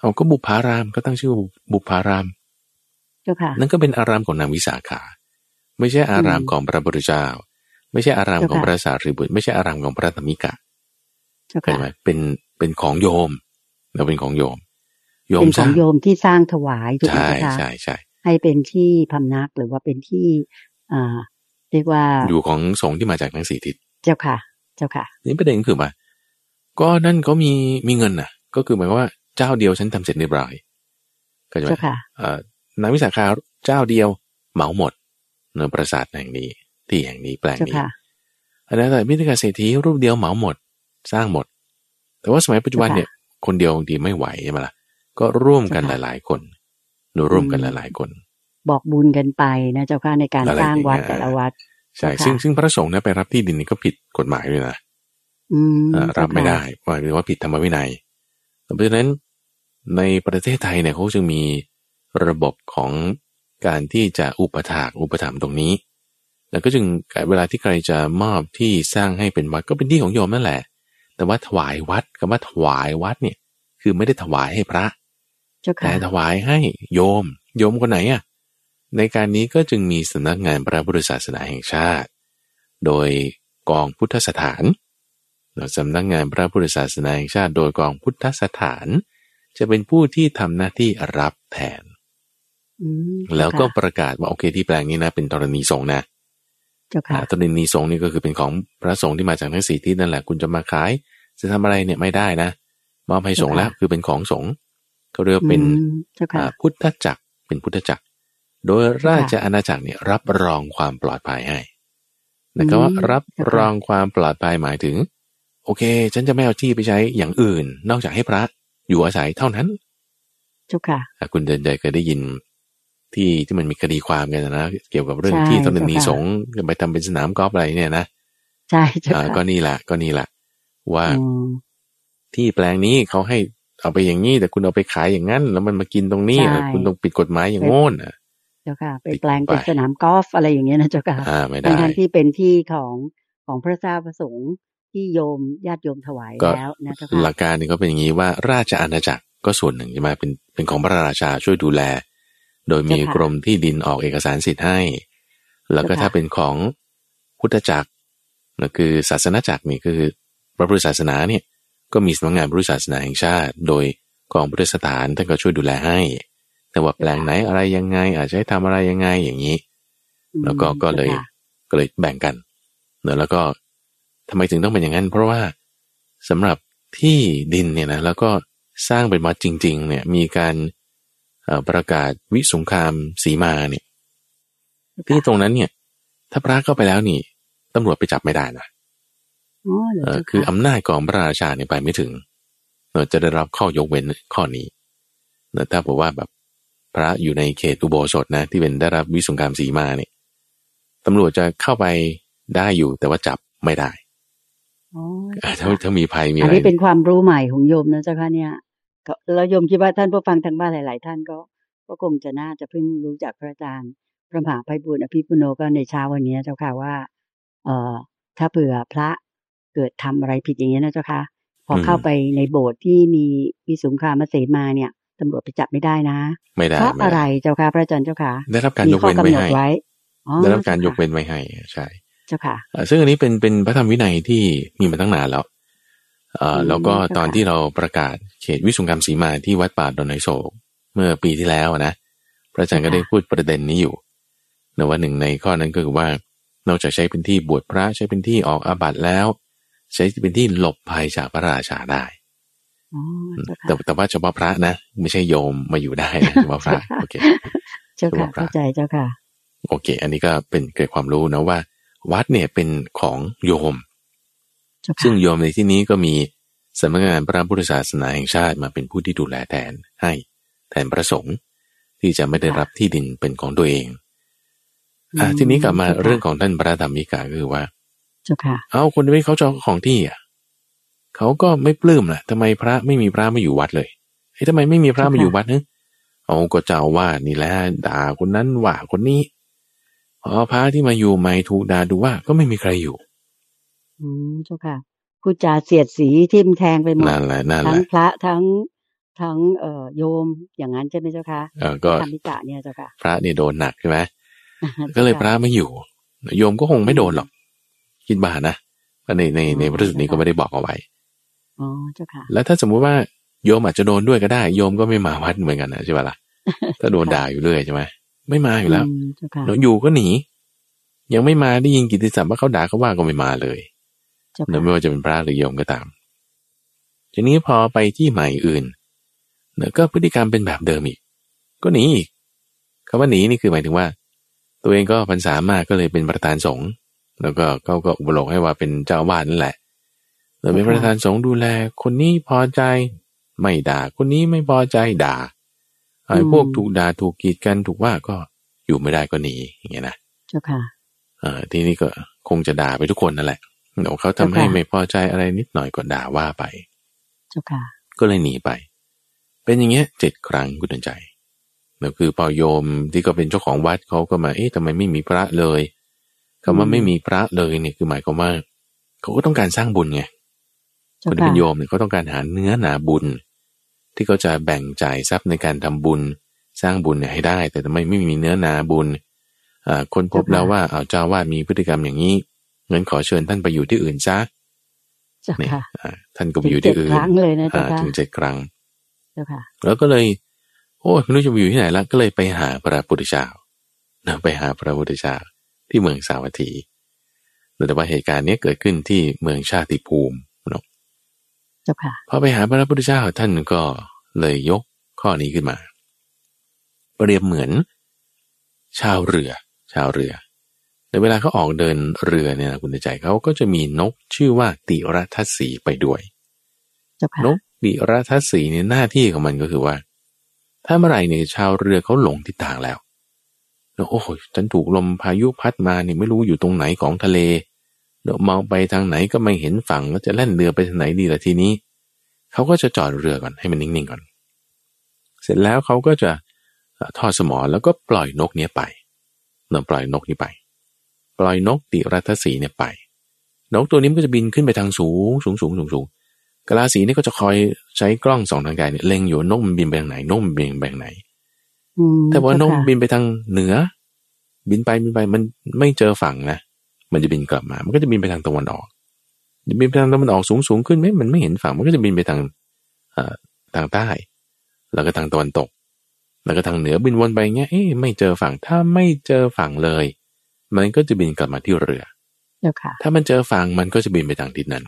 เอาก็บุพารามก็ตั้งชื่อบุพารามเจ้าค่ะนั่นก็เป็นอารามของนางวิสาขา ไม่ใช่อารามอืมของพระพุทธเจ้า ไม่ใช่อารามเจ้าของค่ะพระสารีบุตร ไม่ใช่อารามของพระธรรมิกะเจ้าเห็นค่ะไหมเป็นเป็นของโยมเราเป็นของโยม โยมเป็นสขอร้างงโยมที่สร้างถวายถูกไหมใช่เจ้าค่ะใช่ใช่ให้เป็นที่พำนักหรือว่าเป็นที่อ่าเรียกว่าอยู่ของสงฆ์ที่มาจากทั้งสี่ทิศเจ้าค่ะ เจ้าค่ะ นี่ประเด็นคือว่าก็นั่นเขามีมีเงินน่ะ ก็คือหมายความว่า เจ้าเดียวฉันทำเสร็จเรียบร้อยก็จะเจ้าค่ะเอ่อนางวิสาขาเจ้าเดียวเหมาหมดเนื้อประสาทแห่งนี้ ที่แห่งนี้แปลงเจ้านี้ค่ะอันนั้นแต่มิตรกาเศรษฐีรูปเดียวเหมาหมด สร้างหมด แต่ว่าสมัยปัจจุบันเนี่ย คนเดียวบางทีไม่ไหวใช่ไหมล่ะก็ร่วมกันหเจ้าค่ะลาย ๆ คนหนูร่วมกันอืหมลาย ๆ คน บอกบุญกันไปนะเจ้าค่ะในการอะไรสร้างวัดอย่างเงี้ยแต่ละวัดใช่เจ้าค่ะซึ่งซึ่งพระสงฆ์เนี่ยไปรับที่ดินนี่ก็ผิดกฎหมายด้วยนะอืมอ่าเจ้ารับไม่ค่ะได้หมายถึงว่าผิดธรรมวินัย เพราะฉะนั้นในประเทศไทยเนี่ยเขาจึงมีระบบของการที่จะอุปถากอุปถัมภ์ตรงนี้ แล้วก็จึงเวลาที่ใครจะมอบที่สร้างให้เป็นวัดก็เป็นที่ของโยมนั่นแหละ แต่ว่าถวายวัดคำว่าถวายวัดเนี่ยคือไม่ได้ถวายให้พระเจ้าแต่ค่ะถวายให้โยม โยมคนไหนอะในการนี้ก็จึงมีสำนักงานพระพุทธศาสนาแห่งชาติ โดยกองพุทธสถาน สำนักงานพระพุทธศาสนาแห่งชาติโดยกองพุทธสถาน จะเป็นผู้ที่ทำหน้าที่รับแทนอืมแล้วก็เจ้าปค่ะระกาศว่าโอเคที่แปลงนี้นะ เป็นธรณีสงฆ์นะเจ้าค่ะอ่าธรณีสงฆ์นี่ก็คือเป็นของพระสงฆ์ที่มาจากทั้งสี่ที่นั่นแหละคุณจะมาขาย จะทำอะไรเนี่ยไม่ได้นะมอบให้สงฆ์แล้วคือเป็นของสงฆ์เขาเรียกว่าเป็นอืมเจ้าค่ะอ่าพุทธจักรเป็นพุทธจักร โดยราชอาณาจักรเนี่ยรับรองความปลอดภัยให้นะครับว่าอืมรับเจ้าค่ะรองความปลอดภัยหมายถึง โอเค ฉันจะไม่เอาที่ไปใช้อย่างอื่น นอกจากให้พระอยู่อาศัยเท่านั้นเจ้าค่ะอะคุณเดินใจเคยได้ยิน ที่ที่มันมีคดีความกันนะ เกี่ยวกับเรื่องใช่ที่ตอนนีเจ้าค่ะสงฆ์ไปทำเป็นสนามกอล์ฟอะไรเนี่ยนะใช่เจ้าอ่าค่ะก็นี่แหละก็นี่แหละว่าอืมที่แปลงนี้เขาให้เอาไปอย่างนี้แต่คุณเอาไปขายอย่างนั้น แล้วมันมากินตรงนี้ใช่อะคุณต้องปิดกฎหมายอย่างโง่นอะเจ้าค่ะไปติดแปลงเป็นไปสนามกอล์ฟอะไรอย่างเงี้ยนะเจ้าค่ะอ่าไม่ทั้ได้งทั้งๆที่เป็นที่ของของพระเจ้าประสงค์ ที่โยมญาติโยมถวายก็แล้วนะเจ้าหค่ะลักการนี่ก็เป็นอย่างนี้ว่าราชอาณาจักรก็ส่วนหนึ่งใช่ไหมเป็นเป็นของพระราชาช่วยดูแล โดยมีเจ้าค่ะกรมที่ดินออกเอกสารสิทธิ์ให้ แล้วก็ถ้าเป็นของพุทธจักรก็คือศาสนาจักรนี่คือพระพุทธศาสนาเนี่ยก็มีสำนักงานพุทธศาสนาแห่งชาติ โดยกองพุทธสถานท่านก็ช่วยดูแลให้ แต่ว่าแปลงไหนอะไรยังไง อาจจะให้ทำอะไรยังไงอย่างนี้ แล้วก็ก็เลยก็เลยแบ่งกันเนอะแล้วก็ ทำไมถึงต้องเป็นอย่างนั้น เพราะว่าสำหรับที่ดินเนี่ยนะแล้วก็สร้างเป็นวัดจริง ๆ เนี่ยมีการประกาศวิสงครามสีมาเนี่ยที่ตรงนั้นเนี่ย ถ้าพระเข้าไปแล้วนี่ตำรวจไปจับไม่ได้นะอคืออำนาจของพระราชาเนี่ยไปไม่ถึงเราจะได้รับข้อยกเว้นข้อนี้แต่ถ้าบอกว่าแบบพระอยู่ในเขตอุโบสถนะที่เป็นได้รับวิสงครามสีมาเนี่ยตำรวจจะเข้าไปได้อยู่แต่ว่าจับไม่ได้ ถ้าถ้ามีภัยมีอะไรอันนี้เป็นความรู้ใหม่ของโยมนะเจ้าค่ะเนี่ยแล้วโยมคิดว่าท่านผู้ฟังทางบ้านหลาย ๆ ท่านก็ก็คงจะน่าจะเพิ่งรู้จักพระอาจารย์พระมหาไพบุญอภิปุโนก็ในเช้าวันนี้เจ้าค่ะว่า เอ่อถ้าเผื่อพระเกิดทำอะไรผิดอย่างนี้นะเจ้าค่ะพอเข้าไปในโบสถ์ที่มีมีสงครามมาเสมาเนี่ยตำรวจไปจับไม่ได้นะไม่ได้เพราะอะไรเจ้าค่ะพระอาจารย์เจ้าค่ะ ได้รับการยกเว้นไว้ให้ได้รับการยกเว้นไว้ให้ใช่เจ้าค่ะซึ่งอันนี้เป็นเป็นพระธรรมวินัยที่มีมาตั้งนานแล้วเอ่อแล้วก็ตอนที่เราประกาศเขตวิสุงกรรมสีมาที่วัดป่าดอนไนโศกเมื่อปีที่แล้วนะพระอาจารย์ก็ได้พูดประเด็นนี้อยู่ในว่าหนึ่งในข้อนั้นก็คือว่านอกจากใช้เป็นที่บวชพระใช้เป็นที่ออกอาบัติแล้ว ใช้เป็นที่หลบภัยจากพระราชาได้แต่แต่ว่าเฉพาะพระนะ ไม่ใช่โยมมาอยู่ได้นะเฉพาะพระโอเคเจ้าค่ะเข้าใจเจ้าค่ะ โอเค อันนี้ก็เป็นเกิดความรู้นะว่า วัดเนี่ยเป็นของโยม ซึ่งโยมในที่นี้ก็มีสำนักงานพระพุทธศาสนาแห่งชาติมาเป็นผู้ที่ดูแลแทนให้แทนประสงค์ที่จะไม่ได้รับที่ดินเป็นของตัวเองอ่าทีนี้กลับมาเรื่องของท่านพระธรรมิกาคือว่าเจ้าค่ะเอาคนที่เขาจองของที่อะเขาก็ไม่ปลื้มแหละทำไมพระไม่มีพระมาอยู่วัดเลยเฮ้ยทำไมไม่มีพระมาอยู่วัดเนอะเอาก็เจ้าว่านี่แหละด่าคนนั้นว่าคนนี้ พอพระที่มาอยู่ใหม่ถูกด่าดูว่าก็ไม่มีใครอยู่ อืมเจ้าค่ะพูดจาเสียดสีทิมแทงไปหมดนั่นแหละนั่นแหละทั้งพระทั้งทั้งเอ่อโยมอย่างนั้นใช่ไหมเจ้าค่ะเออก็ธรรมิกะเนี่ยเจ้าค่ะ พระนี่โดนหนักใช่ไหมก็เลยพระไม่อยู่ โยมก็คงไม่โดนหรอก คิดบ้านะในในในพระสูตรนี้ก็ไม่ได้บอกเอาไว้อ๋อเจ้าค่ะ แล้วถ้าสมมุติว่าโยมอาจจะโดนด้วยก็ได้ โยมก็ไม่มาวัดเหมือนกันนะใช่ไหมล่ะถ้าโดนด่าอยู่เรื่อยใช่ไหม ไม่มาอยู่แล้วเราอยู่ก็หนี ยังไม่มาได้ยินกิติศัพท์ว่าเขาด่าเขาว่าก็ไม่มาเลยเนไม่ว่าจะเป็นพระหรือโยมก็ตาม ทีนี้พอไปที่ใหม่อื่นเนก็พฤติกรรมเป็นแบบเดิมอีก ก็หนีอีกคำว่าหนีนี่คือหมายถึงว่า ตัวเองก็พรรษามากก็เลยเป็นประธานสงฆ์แล้วก็เขาก็อุปโลกให้ว่าเป็นเจ้าวาดนั่นแหละเราเป็นประธานสงฆ์ดูแล คนนี้พอใจไม่ด่า คนนี้ไม่พอใจด่า ไอ้พวกถูกด่าถูกกีดกันถูกว่าก็อยู่ไม่ได้ก็หนีอย่างเงี้ยนะเจ้าค่ะอ่าทีนี้ก็คงจะด่าไปทุกคนนั่นแหละเดี๋ยวเขาทำให้ไม่พอใจอะไรนิดหน่อยก็ด่าว่าไป เจ้าค่ะ ก็เลยหนีไป เป็นอย่างเงี้ยเจ็ดครั้งกุณใจแล้วคือพอโยมที่ก็เป็นเจ้าของวัดเขาก็มา เอ๊ะทำไมไม่มีพระเลยคำว่าไม่มีพระเลยเนี่ยคือหมายความว่าเขาก็ต้องการสร้างบุญไงคนที่เป็นโยมเนี่ยเขาต้องการหาเนื้อหนาบุญ ที่เขาจะแบ่งจ่ายทรัพย์ในการทำบุญสร้างบุญเนี่ยให้ได้ แต่ทำไมไม่มีเนื้อหนาบุญอ่าคนพบแล้วว่าเอาเจ้าวาดมีพฤติกรรมอย่างนี้งั้นขอเชิญท่านไปอยู่ที่อื่นซะนี่ท่านก็ไปอยู่ที่อื่นถึงเจ็ดครั้งแล้วก็เลย โอ้ไม่รู้จะไปอยู่ที่ไหนแล้วก็เลยไปหาพระพุทธเจ้าไปหาพระพุทธเจ้าที่เมืองสาวัตถีแต่ว่าเหตุการณ์นี้เกิดขึ้นที่เมืองชาติภูมิ เนาะพอไปหาพระพุทธเจ้าท่านก็เลยยกข้อนี้ขึ้นมา เปรียบเหมือน ชาวเรือ ชาวเรือในเวลาเขาออกเดินเรือเนี่ยคุณใจเขาก็จะมีนกชื่อว่าติรัทัศีไปด้วยนกติรัทัศีเนี่ยหน้าที่ของมันก็คือว่า ถ้าเมื่อไหร่เนี่ยชาวเรือเขาหลงทิศทางแล้วแล้วโอ้โหฉันถูกลมพายุพัดมาเนี่ยไม่รู้อยู่ตรงไหนของทะเล เดี๋ยวมองไปทางไหนก็ไม่เห็นฝั่งแล้วจะแล่นเรือไปทางไหนดีล่ะทีนี้ เขาก็จะจอดเรือก่อนให้มันนิ่งๆก่อน เสร็จแล้วเขาก็จะทอดสมอแล้วก็ปล่อยนกเนี้ยไปเนาะปล่อยนกนี้ไป ปล่อยนกติรัตสีเนี่ยไป นกตัวนี้มันก็จะบินขึ้นไปทางสูงสูงสูงสูงสูงกะลาสีนี่ก็จะคอยใช้กล้องสองทางกายเนี่ยเล็งอยู่นกมันบินไปทางไหนนกมันบินไปทางไหนแต่ว่านกบินไปทางเหนือ บินไปบินไปมันไม่เจอฝั่งนะ มันจะบินกลับมา มันก็จะบินไปทางตะวันออกบินไปทางตะวันออกสูงสูงขึ้นไหมมันไม่เห็นฝั่ง มันก็จะบินไปทางเอ่อทางใต้ แล้วก็ทางตะวันตก แล้วก็ทางเหนือบินวนไปเงี้ย เอ๊ะไม่เจอฝั่ง ถ้าไม่เจอฝั่งเลย มันก็จะบินกลับมาที่เรือเจ้าค่ะ ถ้ามันเจอฝั่งมันก็จะบินไปทางทิศนั้น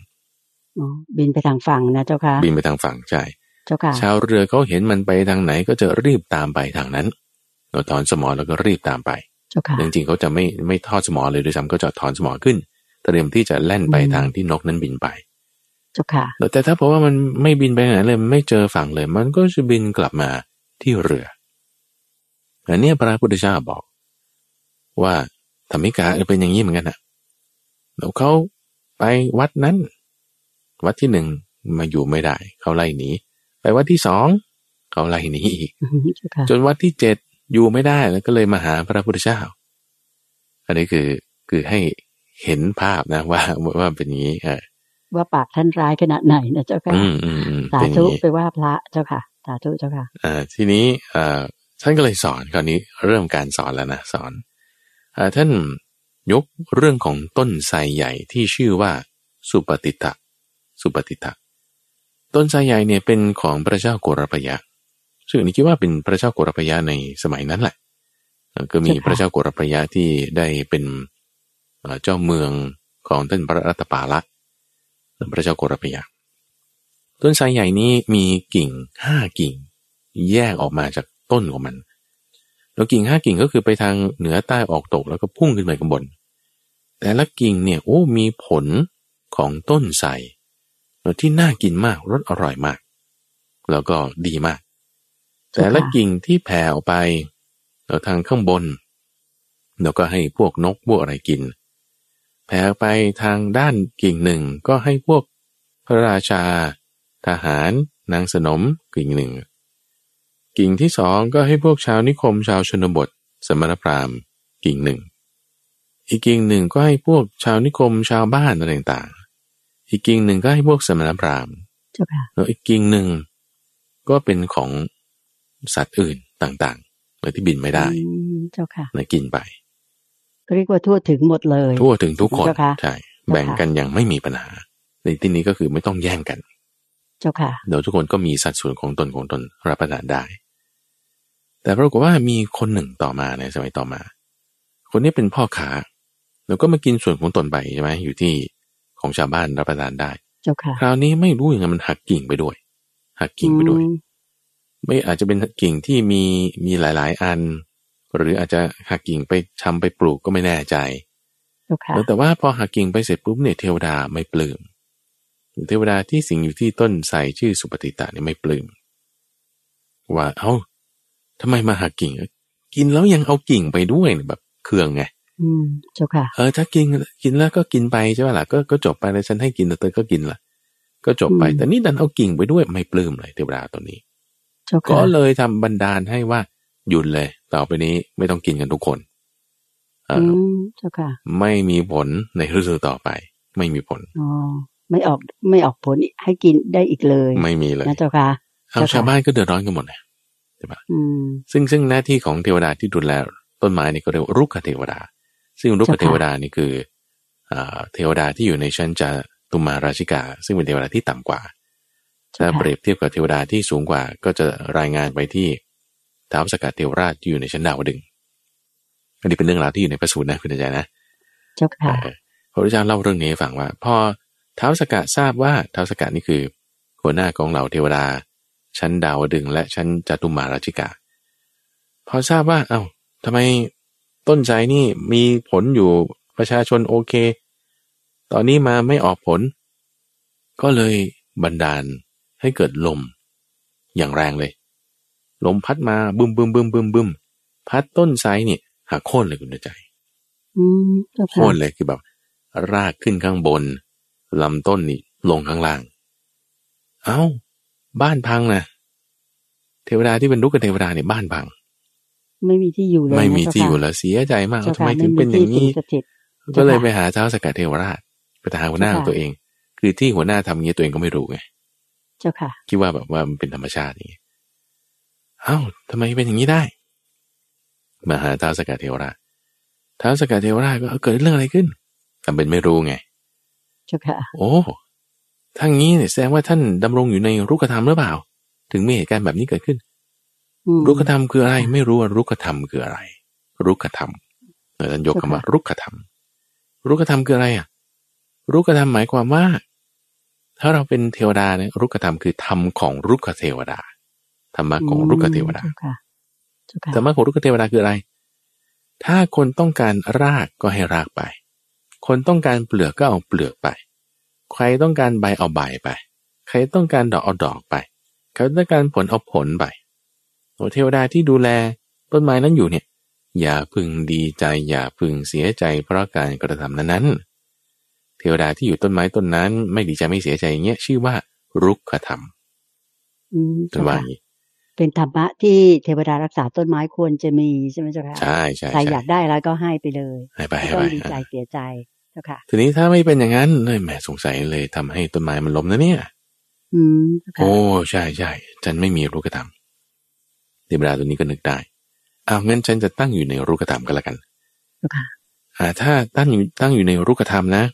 อ๋อบินไปทางฝั่งนะเจ้าค่ะ บินไปทางฝั่งใช่ เจ้าค่ะ ชาวเรือเขาเห็นมันไปทางไหนก็จะรีบตามไปทางนั้นเราถอนสมอแล้วก็รีบตามไปเจ้าค่ะจริงๆเขาจะไม่ไม่ทอดสมอเลยด้วยซ้ำก็จะถอนสมอขึ้นเตรียมที่จะแล่นไปอืมทางที่นกนั้นบินไปเจ้าค่ะแต่ถ้าเพราะว่ามันไม่บินไปไหนเลยไม่เจอฝั่งเลย มันก็จะบินกลับมาที่เรืออันเนี้ยพระพุทธเจ้าบอก ว่าธรรมิกาเป็นอย่างนี้เหมือนกันนะแล้วเขาไปวัดนั้น วัดที่หนึ่งมาอยู่ไม่ได้ เขาไล่หนีไปวัดที่สองเขาไล่หนีอีกอืมเจ้าค่ะจนวัดที่เจ็ด อยู่ไม่ได้แล้วก็เลยมาหาพระพุทธเจ้า อันนี้คือคือให้เห็นภาพนะว่าว่าเป็นอย่างนี้เออว่าปากท่านร้ายขนาดไหนนะเจ้าค่ะอืมอืมอืมสาเป็นอย่าธุงนี้ไปว่าพระเจ้าค่ะสาธุเจ้าค่ะอ่าทีนี้เอ่อท่านก็เลยสอนคราวนี้เริ่มการสอนแล้วนะสอนอ่าท่านยกเรื่องของต้นไทรใหญ่ที่ชื่อว่าสุปฏิตะ สุปฏิตะ ต้นไทรใหญ่เนี่ยเป็นของพระเจ้าโกรพยะ ซึ่งอันนี้คิดว่าเป็นพระเจ้าโกรพยะในสมัยนั้นแหละเอ่อก็มีเจ้าค่ะพระเจ้าโกรพยะที่ได้เป็นเอ่อเจ้าเมืองของท่านพระรัตปาละพระเจ้าโกรพยะต้นไทรใหญ่นี้มีกิ่งห้ากิ่ง แยกออกมาจากต้นของมัน แล้วกิ่งห้ากิ่งก็คือไปทางเหนือใต้ออกตกแล้วก็พุ่งขึ้นไปข้างบน แต่ละกิ่งเนี่ยโอ้มีผลของต้นไทรที่น่ากินมากรสอร่อยมาก แล้วก็ดีมาก แต่ละกิ่งที่แผ่ออกไปแล้วทางข้างบนแล้วก็ให้พวกนกพวกอะไรกิน แผ่ไปทางด้านกิ่งหนึ่งก็ให้พวกพระราชา ทหาร นางสนมกิ่งหนึ่ง กิ่งที่สองก็ให้พวกชาวนิคมชาวชนบท สมณพราหมณ์กิ่งหนึ่ง อีกกิ่งหนึ่งก็ให้พวกชาวนิคมชาวบ้านอะไรต่างๆอีกกิ่งหนึ่งก็ให้พวกสมณพราหมณ์เจ้าค่ะแล้วอีกกิ่งหนึ่งก็เป็นของ สัตว์อื่นต่างๆเลยที่บินไม่ได้อืมเจ้าค่ะนะกินไปก็เรียกว่าทั่วถึงหมดเลย ทั่วถึงทุกคนเจ้าค่ะใช่แบ่งกันอย่างไม่มีปัญหา ในที่นี้ก็คือไม่ต้องแย่งกัน เจ้าค่ะเดี๋ยวทุกคนก็มีสัดส่วนของตนของตนรับประทานได้ แต่ปรากฏว่ามีคนหนึ่งต่อมาในสมัยต่อมา คนนี้เป็นพ่อค้าแล้วก็มากินส่วนของตนไปใช่ไหมอยู่ที่ของชาวบ้านรับประทานได้ เจ้าค่ะ คราวนี้ไม่รู้ยังไงมันหักกิ่งไปด้วย หักกิ่งไปด้วยอืม ไม่อาจจะเป็นกิ่งที่มีมีหลาย ๆ อัน หรืออาจจะหักกิ่งไปทำไปปลูกก็ไม่แน่ใจเจ้าค่ะแล้วแต่ว่าพอหักกิ่งไปเสร็จปุ๊บเนี่ยเทวดาไม่ปลื้มเทวดาที่สิงอยู่ที่ต้นไทรชื่อสุปฏิตะเนี่ยไม่ปลื้มว่าเอ้าทำไมมาหักกิ่ง กินแล้วยังเอากิ่งไปด้วยเนี่ยแบบเครื่องไงอืมเจ้าค่ะเออถ้ากินกินแล้วก็กินไปใช่ไหมล่ะก็ก็จบไปแล้วฉันให้กินแต่เธอก็กินละก็จบไปอืมแต่นี่ดันเอากิ่งไปด้วยไม่ปลื้มเลยเทวดาตัวนี้เจ้า ก็ค่ะเลยทำบันดาลให้ว่า หยุดเลย ต่อไปนี้ไม่ต้องกินกันทุกคนเออือมเจ้าค่ะ ไม่มีผลในฤดูต่อไป ไม่มีผลอ๋อไม่ออกไม่ออกผลให้กินได้อีกเลย ไม่มีเลยนะเจ้าค่ะเอาเจ้าค่ะชาวบ้านก็เดือดร้อนกันหมดเลยอืมซึ่งซึ่งหน้าที่ของเทวดาที่ดูแลต้นไม้นี่ก็เรียกว่ารุกขเทวดา ซึ่งรุกขเทวดานี่คืออ่าเทวดาที่อยู่ในชั้นจาตุมาราชิกา ซึ่งเป็นเทวดาที่ต่ำกว่า ถ้าเปรียบเทียบกับเทวดาที่สูงกว่า ก็จะรายงานไปที่ท้าวสกัดเทวราชที่อยู่ในชั้นดาวดึงส์อันนี้เป็นเรื่องราวที่อยู่ในพระสูตรนะคุณอาจารย์นะเจ้าค่ะเออพระพุทธเจ้าเล่าเรื่องนี้ให้ฟังว่า พอท้าวสกัดทราบว่าท้าวสกัดนี่คือ หัวหน้าของเหล่าเทวดา ชั้นดาวดึงส์และชั้นจตุมาราชิกาพอทราบว่า เอา้าทำไมต้นใจนี่มีผลอยู่ประชาชนโอเค ตอนนี้มาไม่ออกผล ก็เลยบันดาล ให้เกิดลม อย่างแรงเลย ลมพัดมาบึมบึมบึมบึมบึมพัดต้นไทรเนี่ยหักโค่นเลยคุณใจอืมเจ้าโค่ค่ะนเลยคือแบบ รากขึ้นข้างบนลำต้นนี่ลงข้างล่าง เอา้า บ้านพังนะเทวดาที่เป็นลูกกับเทวดาเนี่ยบ้านพัง ไม่มีที่อยู่เลยไม่มีนะที่อยู่เจ้าค่ะแล้วเสียใจมากเจ้าเอาทำไมค่ะถึงเป็นอย่างนี้นี้สถิตก็เลยเจ้าค่ะไปหาเท้าวสกัดเทวราชไปหาหัวหน้าของตัวเอง คือที่หัวหน้าทำอย่างนี้ตัวเองก็ไม่รู้ไง เจ้าค่ะ คิดว่าแบบว่ามันเป็นธรรมชาติอย่างนี้เอ้าทำไมเป็นอย่างนี้ได้ มาหาท้าวสกัดเทวราชท้าวสกัดเทวราชก็เกิดเรื่องอะไรขึ้นทำเป็นไม่รู้ไง เจ้าค่ะ โอ้ทั้งนี้เนี่ยแสดงว่าท่านดำรงอยู่ในรุกธรรมหรือเปล่า ถึงมีเหตุการณ์แบบนี้เกิดขึ้นอืมรุกธรรมคืออะไร ไม่รู้ว่ารุกธรรมคืออะไร รุกธรรมเออท่านยกคำว่ารุกธรรมรุกธรรมคืออะไรอะรุกธรรมหมายความว่า ถ้าเราเป็นเทวดาเนี่ยรุกธรรมคือธรรมของรุกเทวดาธรรมะของรุกเทวดาเจ้าค่ะเจ้าค่ะธรรมะของรุกเทวดาคืออะไร ถ้าคนต้องการรากก็ให้รากไป คนต้องการเปลือกก็เอาเปลือกไป ใครต้องการใบเอาใบไป ใครต้องการดอกเอาดอกไปใครต้องการผลเอาผลไปโอ้เทวดาที่ดูแลต้นไม้นั้นอยู่เนี่ย อย่าพึงดีใจอย่าพึงเสียใจเพราะการกระทำนั้นๆเทวดาที่อยู่ต้นไม้ต้นนั้น ไม่ดีใจไม่เสียใจอย่างเงี้ยชื่อว่ารุกขธรรมอืมเป็นเจ้าว่าอค่ะย่างนี้เป็นธรรมะที่เทวดารักษาต้นไม้ควรจะมีใช่ไหมเจ้าค่ะใช่ใช่ใครใช่อยากได้แล้วก็ให้ไปเลยให้ไปไม่ให้ต้อไปงดีใจอ่าเสียใจเจ้าค่ะ ทีนี้ถ้าไม่เป็นอย่างนั้นเลยแหมสงสัยเลยทำให้ต้นไม้มันล้มนะเนี่ย อืมเจ้าค่ะโอ้ใช่ใช่ฉันไม่มีรูกธรรมเทวดาตัวนี้ก็นึกได้เอางั้นฉันจะตั้งอยู่ในรูกธรรมก็แล้วกันเจ้าค่ะอ่าถ้าตั้งอยู่ตั้งอยู่ในรูกธรรมนะ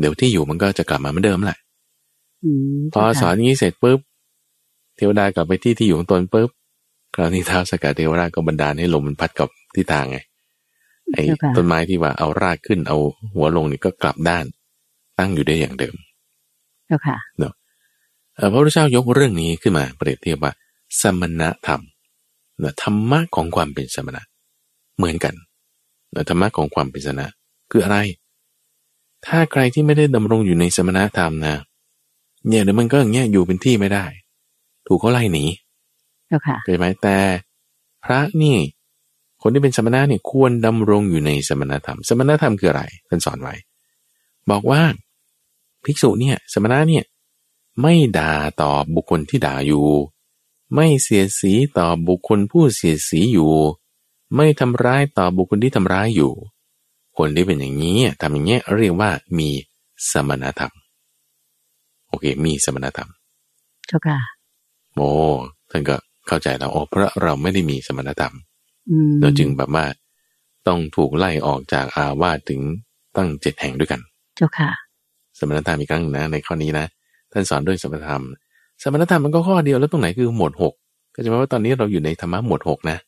เดี๋ยวที่อยู่มันก็จะกลับมาเหมือนเดิมแหละอืมพอเจ้าค่ะสอนอย่างนี้เสร็จปุ๊บเทวดากลับไปที่ที่อยู่ของตนปุ๊บคราวนี้ท้าวสกัดเทวราชก็บันดาลให้ลมมันพัดกับทิศทางไงไอ้เจ้าค่ะต้นไม้ที่ว่าเอารากขึ้นเอาหัวลงนี่ก็กลับด้าน ตั้งอยู่ได้อย่างเดิมเจ้าค่ะเอ่อพระพุทธเจ้ายกเรื่องนี้ขึ้นมาเปรียบเทียบว่า สมณธรรมนะธรรมะของความเป็นสมณะ เหมือนกันนะธรรมะของความเป็นสมณะคืออะไร ถ้าใครที่ไม่ได้ดำรงอยู่ในสมณธรรมนะ เนี่ยเดี๋ยวมันก็อย่างเงี้ยอยู่เป็นที่ไม่ได้ ถูกเขาไล่หนีเจ้าค่ะเข้าใจไหมแต่พระนี่ คนที่เป็นสมณะเนี่ยควรดำรงอยู่ในสมณธรรม สมณธรรมคืออะไรท่านสอนไว้ บอกว่าภิกษุเนี่ยสมณะเนี่ยไม่ด่าต่อบุคคลที่ด่าอยู่ ไม่เสียดสีต่อบุคคลผู้เสียดสีอยู่ ไม่ทำร้ายต่อบุคคลที่ทำร้ายอยู่ คนที่เป็นอย่างนี้ทำอย่างเงี้ยเรียกว่ามีสมณธรรม โอเค มีสมณธรรมเจ้าค่ะโอ้ท่านก็เข้าใจแล้วอ๋อเพราะเราไม่ได้มีสมณธรรมอืมเราจึงแบบว่าต้องถูกไล่ออกจากอาวาสถึงตั้งเจ็ดแห่งด้วยกัน เจ้าค่ะ สมณธรรมอีกครั้งหนึ่งนะ ในข้อนี้นะท่านสอนด้วยสมณธรรม สมณธรรมมันก็ข้อเดียวแล้วตรงไหนคือหมวดหกก็จะหมายว่าตอนนี้เราอยู่ในธรรมะหมวดหกนะ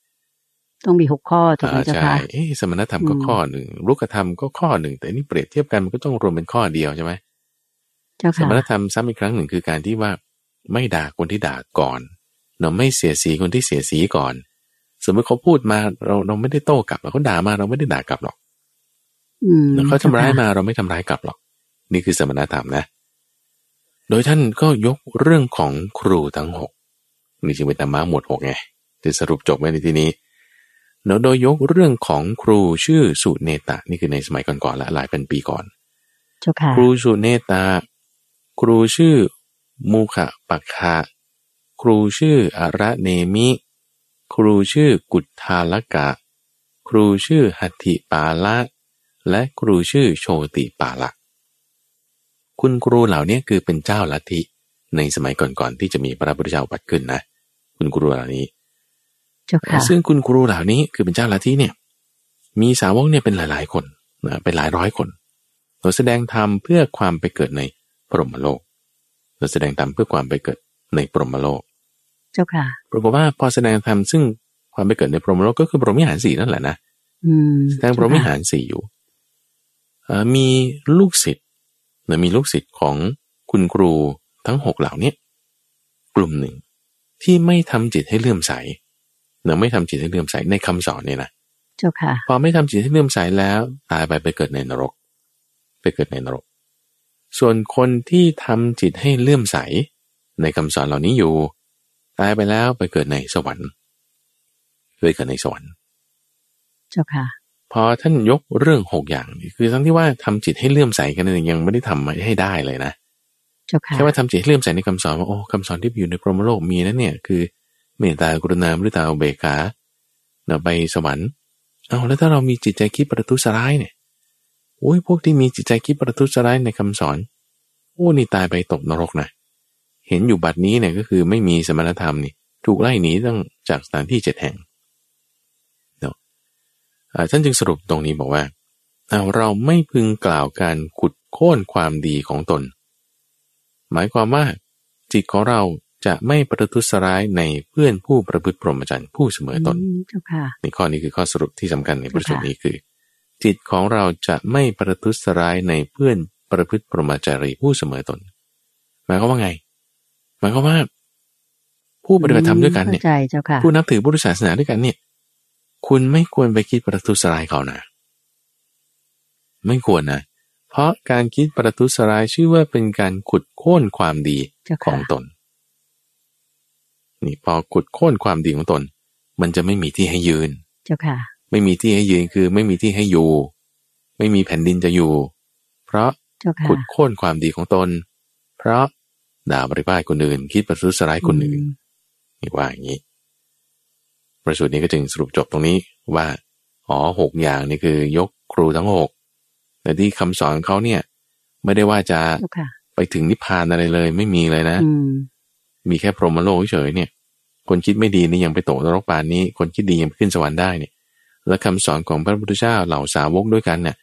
ต้องมีหกข้อถูกไหมอ่าเจ้าใช่ค่ะเอ๊ะสมณธรรมก็อืมข้อหนึ่งรุกธรรมก็ข้อหนึ่งแต่นี่เปรียบเทียบกันมันก็ต้องรวมเป็นข้อเดียวใช่ไหมเจ้าสค่ะมณธรรมซ้ำอีกครั้งหนึ่งคือการที่ว่าไม่ด่าคนที่ด่าก่อนเราไม่เสียสีคนที่เสียสีก่อน สมมติเขาพูดมาเราเราไม่ได้โต้กลับเขาด่ามาเราไม่ได้ด่ากลับหรอกอืมเขาทำร้ายเจ้ค่ะมาเราไม่ทำร้ายกลับหรอก นี่คือสมณธรรมนะ โดยท่านก็ยกเรื่องของครูทั้งหกนี่จึงเป็นธรรมะหมวดหกไงจะสรุปจบไว้ในที่นี้ เนาะโดยยกเรื่องของครูชื่อสุเนตะนี่คือในสมัยก่อนๆละหลายพันปีก่อนเจ้าค่ะครูสุเนตาครูชื่อมูขะปักขะครูชื่ออาระเนมิ ครูชื่อกุฏทาลกะ ครูชื่อหัตถิปาละ และครูชื่อโชติปาละคุณครูเหล่านี้คือเป็นเจ้าลัทธิในสมัยก่อนๆที่จะมีพระพุทธเจ้าบัตรขึ้นนะ คุณครูเหล่านี้เจ้าค่ะ ซึ่งคุณครูเหล่านี้คือเป็นเจ้าลัทธิเนี่ย มีสาวกเนี่ยเป็นหลาย ๆ คนนะเป็นหลายร้อยคนเราแสดงธรรมเพื่อความไปเกิดในพรหมโลกเราแสดงธรรมเพื่อความไปเกิดในพรหมโลก เจ้าค่ะปรากฏว่าพอแสดงธรรมซึ่งความไปเกิดในพรหมโลกก็คือพรหมวิหารสี่นั่นแหละนะอืมแสดงพรหมวิหารสี่อยู่เอ่อมีลูกศิษย์นะมีลูกศิษย์ของคุณครูทั้งหกเหล่านี้กลุ่มหนึ่งที่ไม่ทำจิตให้เลื่อมใส เนะไม่ทำจิตให้เลื่อมใสในคำสอนเนี่ยนะเจ้าค่ะ พอไม่ทำจิตให้เลื่อมใสแล้วตายไปไปเกิดในนรก ไปเกิดในนรก ส่วนคนที่ทำจิตให้เลื่อมใส ในคำสอนเหล่านี้อยู่ ตายไปแล้วไปเกิดในสวรรค์ไปเกิดในสวรรค์เจ้าค่ะพอท่านยกเรื่องหกอย่างนี่คือทั้งที่ว่าทำจิตให้เลื่อมใสกันเนี่ยยังไม่ได้ทำให้ได้เลยนะเจ้าค่ะแค่ว่าทำจิตให้เลื่อมใสในคำสอนว่าโอ้คำสอนที่อยู่ในพรหมโลกมีนะเนี่ยคือ เมตตากรุณาเมตตาเบกขาเราไปสวรรค์เอาแล้วถ้าเรามีจิตใจคิดประทุษร้ายเนี่ยโอ้ยพวกที่มีจิตใจคิดประทุษร้ายในคำสอนโอ้นี่ตายไปตกนรกนะเห็นอยู่บัดนี้เนี่ยก็คือไม่มีสมณธรรมนี่ถูกไล่หนีตั้งจากสถานที่เจ็ดแห่งเนาะท่านจึงสรุปตรงนี้บอกว่าเราไม่พึงกล่าวการขุดโค่นความดีของตน หมายความว่าจิตของเรา จะไม่ประทุษร้ายในเพื่อนผู้ประพฤติพรหมจรรย์ผู้เสมอตนนี่ข้อนี้คือข้อสรุปที่สำคัญในประสูตรนี้คือ จิตของเราจะไม่ประทุษร้ายในเพื่อนประพฤติพรหมจรรย์ผู้เสมอตน หมายความว่าไง หมายความว่า ผู้ปฏิบัติธรรมด้วยกันเนี่ยผู้นับถือพุทธศาสนาด้วยกันเนี่ย คุณไม่ควรไปคิดประทุษร้ายเขานะไม่ควรนะเพราะการคิดประทุษร้ายชื่อว่าเป็นการขุดโค่นความดีของตน นี่พอขุดโค่นความดีของตน มันจะไม่มีที่ให้ยืน เจ้าค่ะ ไม่มีที่ให้ยืนคือไม่มีที่ให้อยู่ ไม่มีแผ่นดินจะอยู่ เพราะขุดโค่นความดีของตน เพราะด่าบริพาทคนอื่น คิดประทุษร้ายคนอื่นนี่ว่าอย่างนี้ประสูตรนี้ก็จึงสรุปจบตรงนี้ว่าอ๋อหกอย่างนี่คือยกครูทั้งหกแต่ที่คำสอนเขาเนี่ย ไม่ได้ว่าจะไปถึงนิพพานอะไรเลย ไม่มีเลยนะ มีแค่พรหมโลกเฉยเนี่ย คนคิดไม่ดีนี่ยังไปตกนรกปานนี้ คนคิดดียังขึ้นสวรรค์ได้เนี่ย แล้วคำสอนของพระพุทธเจ้าเหล่าสาวกด้วยกันเนี่ย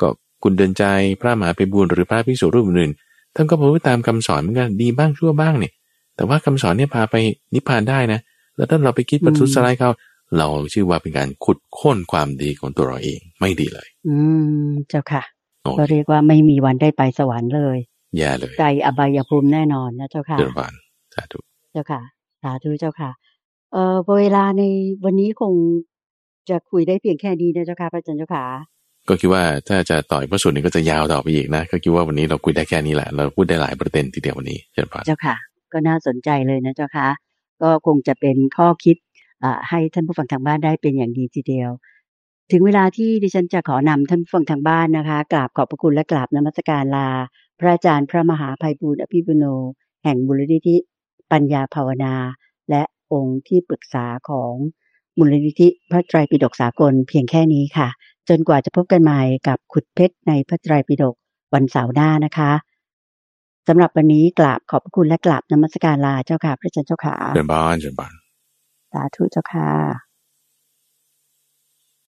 ก็คุณเดินใจพระมหาไปบุญหรือพระภิกษุรูปอื่นท่านก็พูดตามคำสอนเหมือนกันดีบ้างชั่วบ้างเนี่ย แต่ว่าคำสอนเนี่ยพาไปนิพพานได้นะ แล้วถ้าเราไปคิดประทุษร้ายเขาเราชื่อว่าเป็นการขุดค้นความดีของตัวเราเองไม่ดีเลย อืมเจ้าค่ะ ก็เรียกว่าไม่มีวันได้ไปสวรรค์เลย แย่เลยใจอบายภูมิแน่นอนนะเจ้าค่ะเจ้าค่ะสาธุเจ้าค่ะ สาธุเจ้าค่ะ เอ่อเวลาในวันนี้คงจะคุยได้เพียงแค่นี้นะเจ้าค่ะพระอาจารย์เจ้าค่ะก็คิดว่าถ้าจะต่อยพระสูตรนี้ก็จะยาวต่อไปอีกนะ ก็คิดว่าวันนี้เราคุยได้แค่นี้แหละ เราพูดได้หลายประเด็นทีเดียววันนี้เจ้าค่ะเจ้าค่ะ ก็น่าสนใจเลยนะเจ้าค่ะ ก็คงจะเป็นข้อคิดให้ท่านผู้ฟังทางบ้านได้เป็นอย่างดีทีเดียว ถึงเวลาที่ดิฉันจะขอนำท่านผู้ฟังทางบ้านนะคะกราบขอบพระคุณและกราบนมัสการลา พระอาจารย์พระมหาภัยบูร์อภิปุโน แห่งบุรณิธิปัญญาภาวนา และองค์ที่ปรึกษาของมูลนิธิพระไตรปิฎกสากลเพียงแค่นี้ค่ะ จนกว่าจะพบกันใหม่กับขุดเพชรในพระไตรปิฎกวันเสาร์หน้านะคะสำหรับวันนี้กราบขอบพระคุณและกราบนมัสการลาเจ้าค่ะ พระอาจารย์เจ้าค่ะเดินบ้านเดินบ้านสาธุเจ้าค่ะ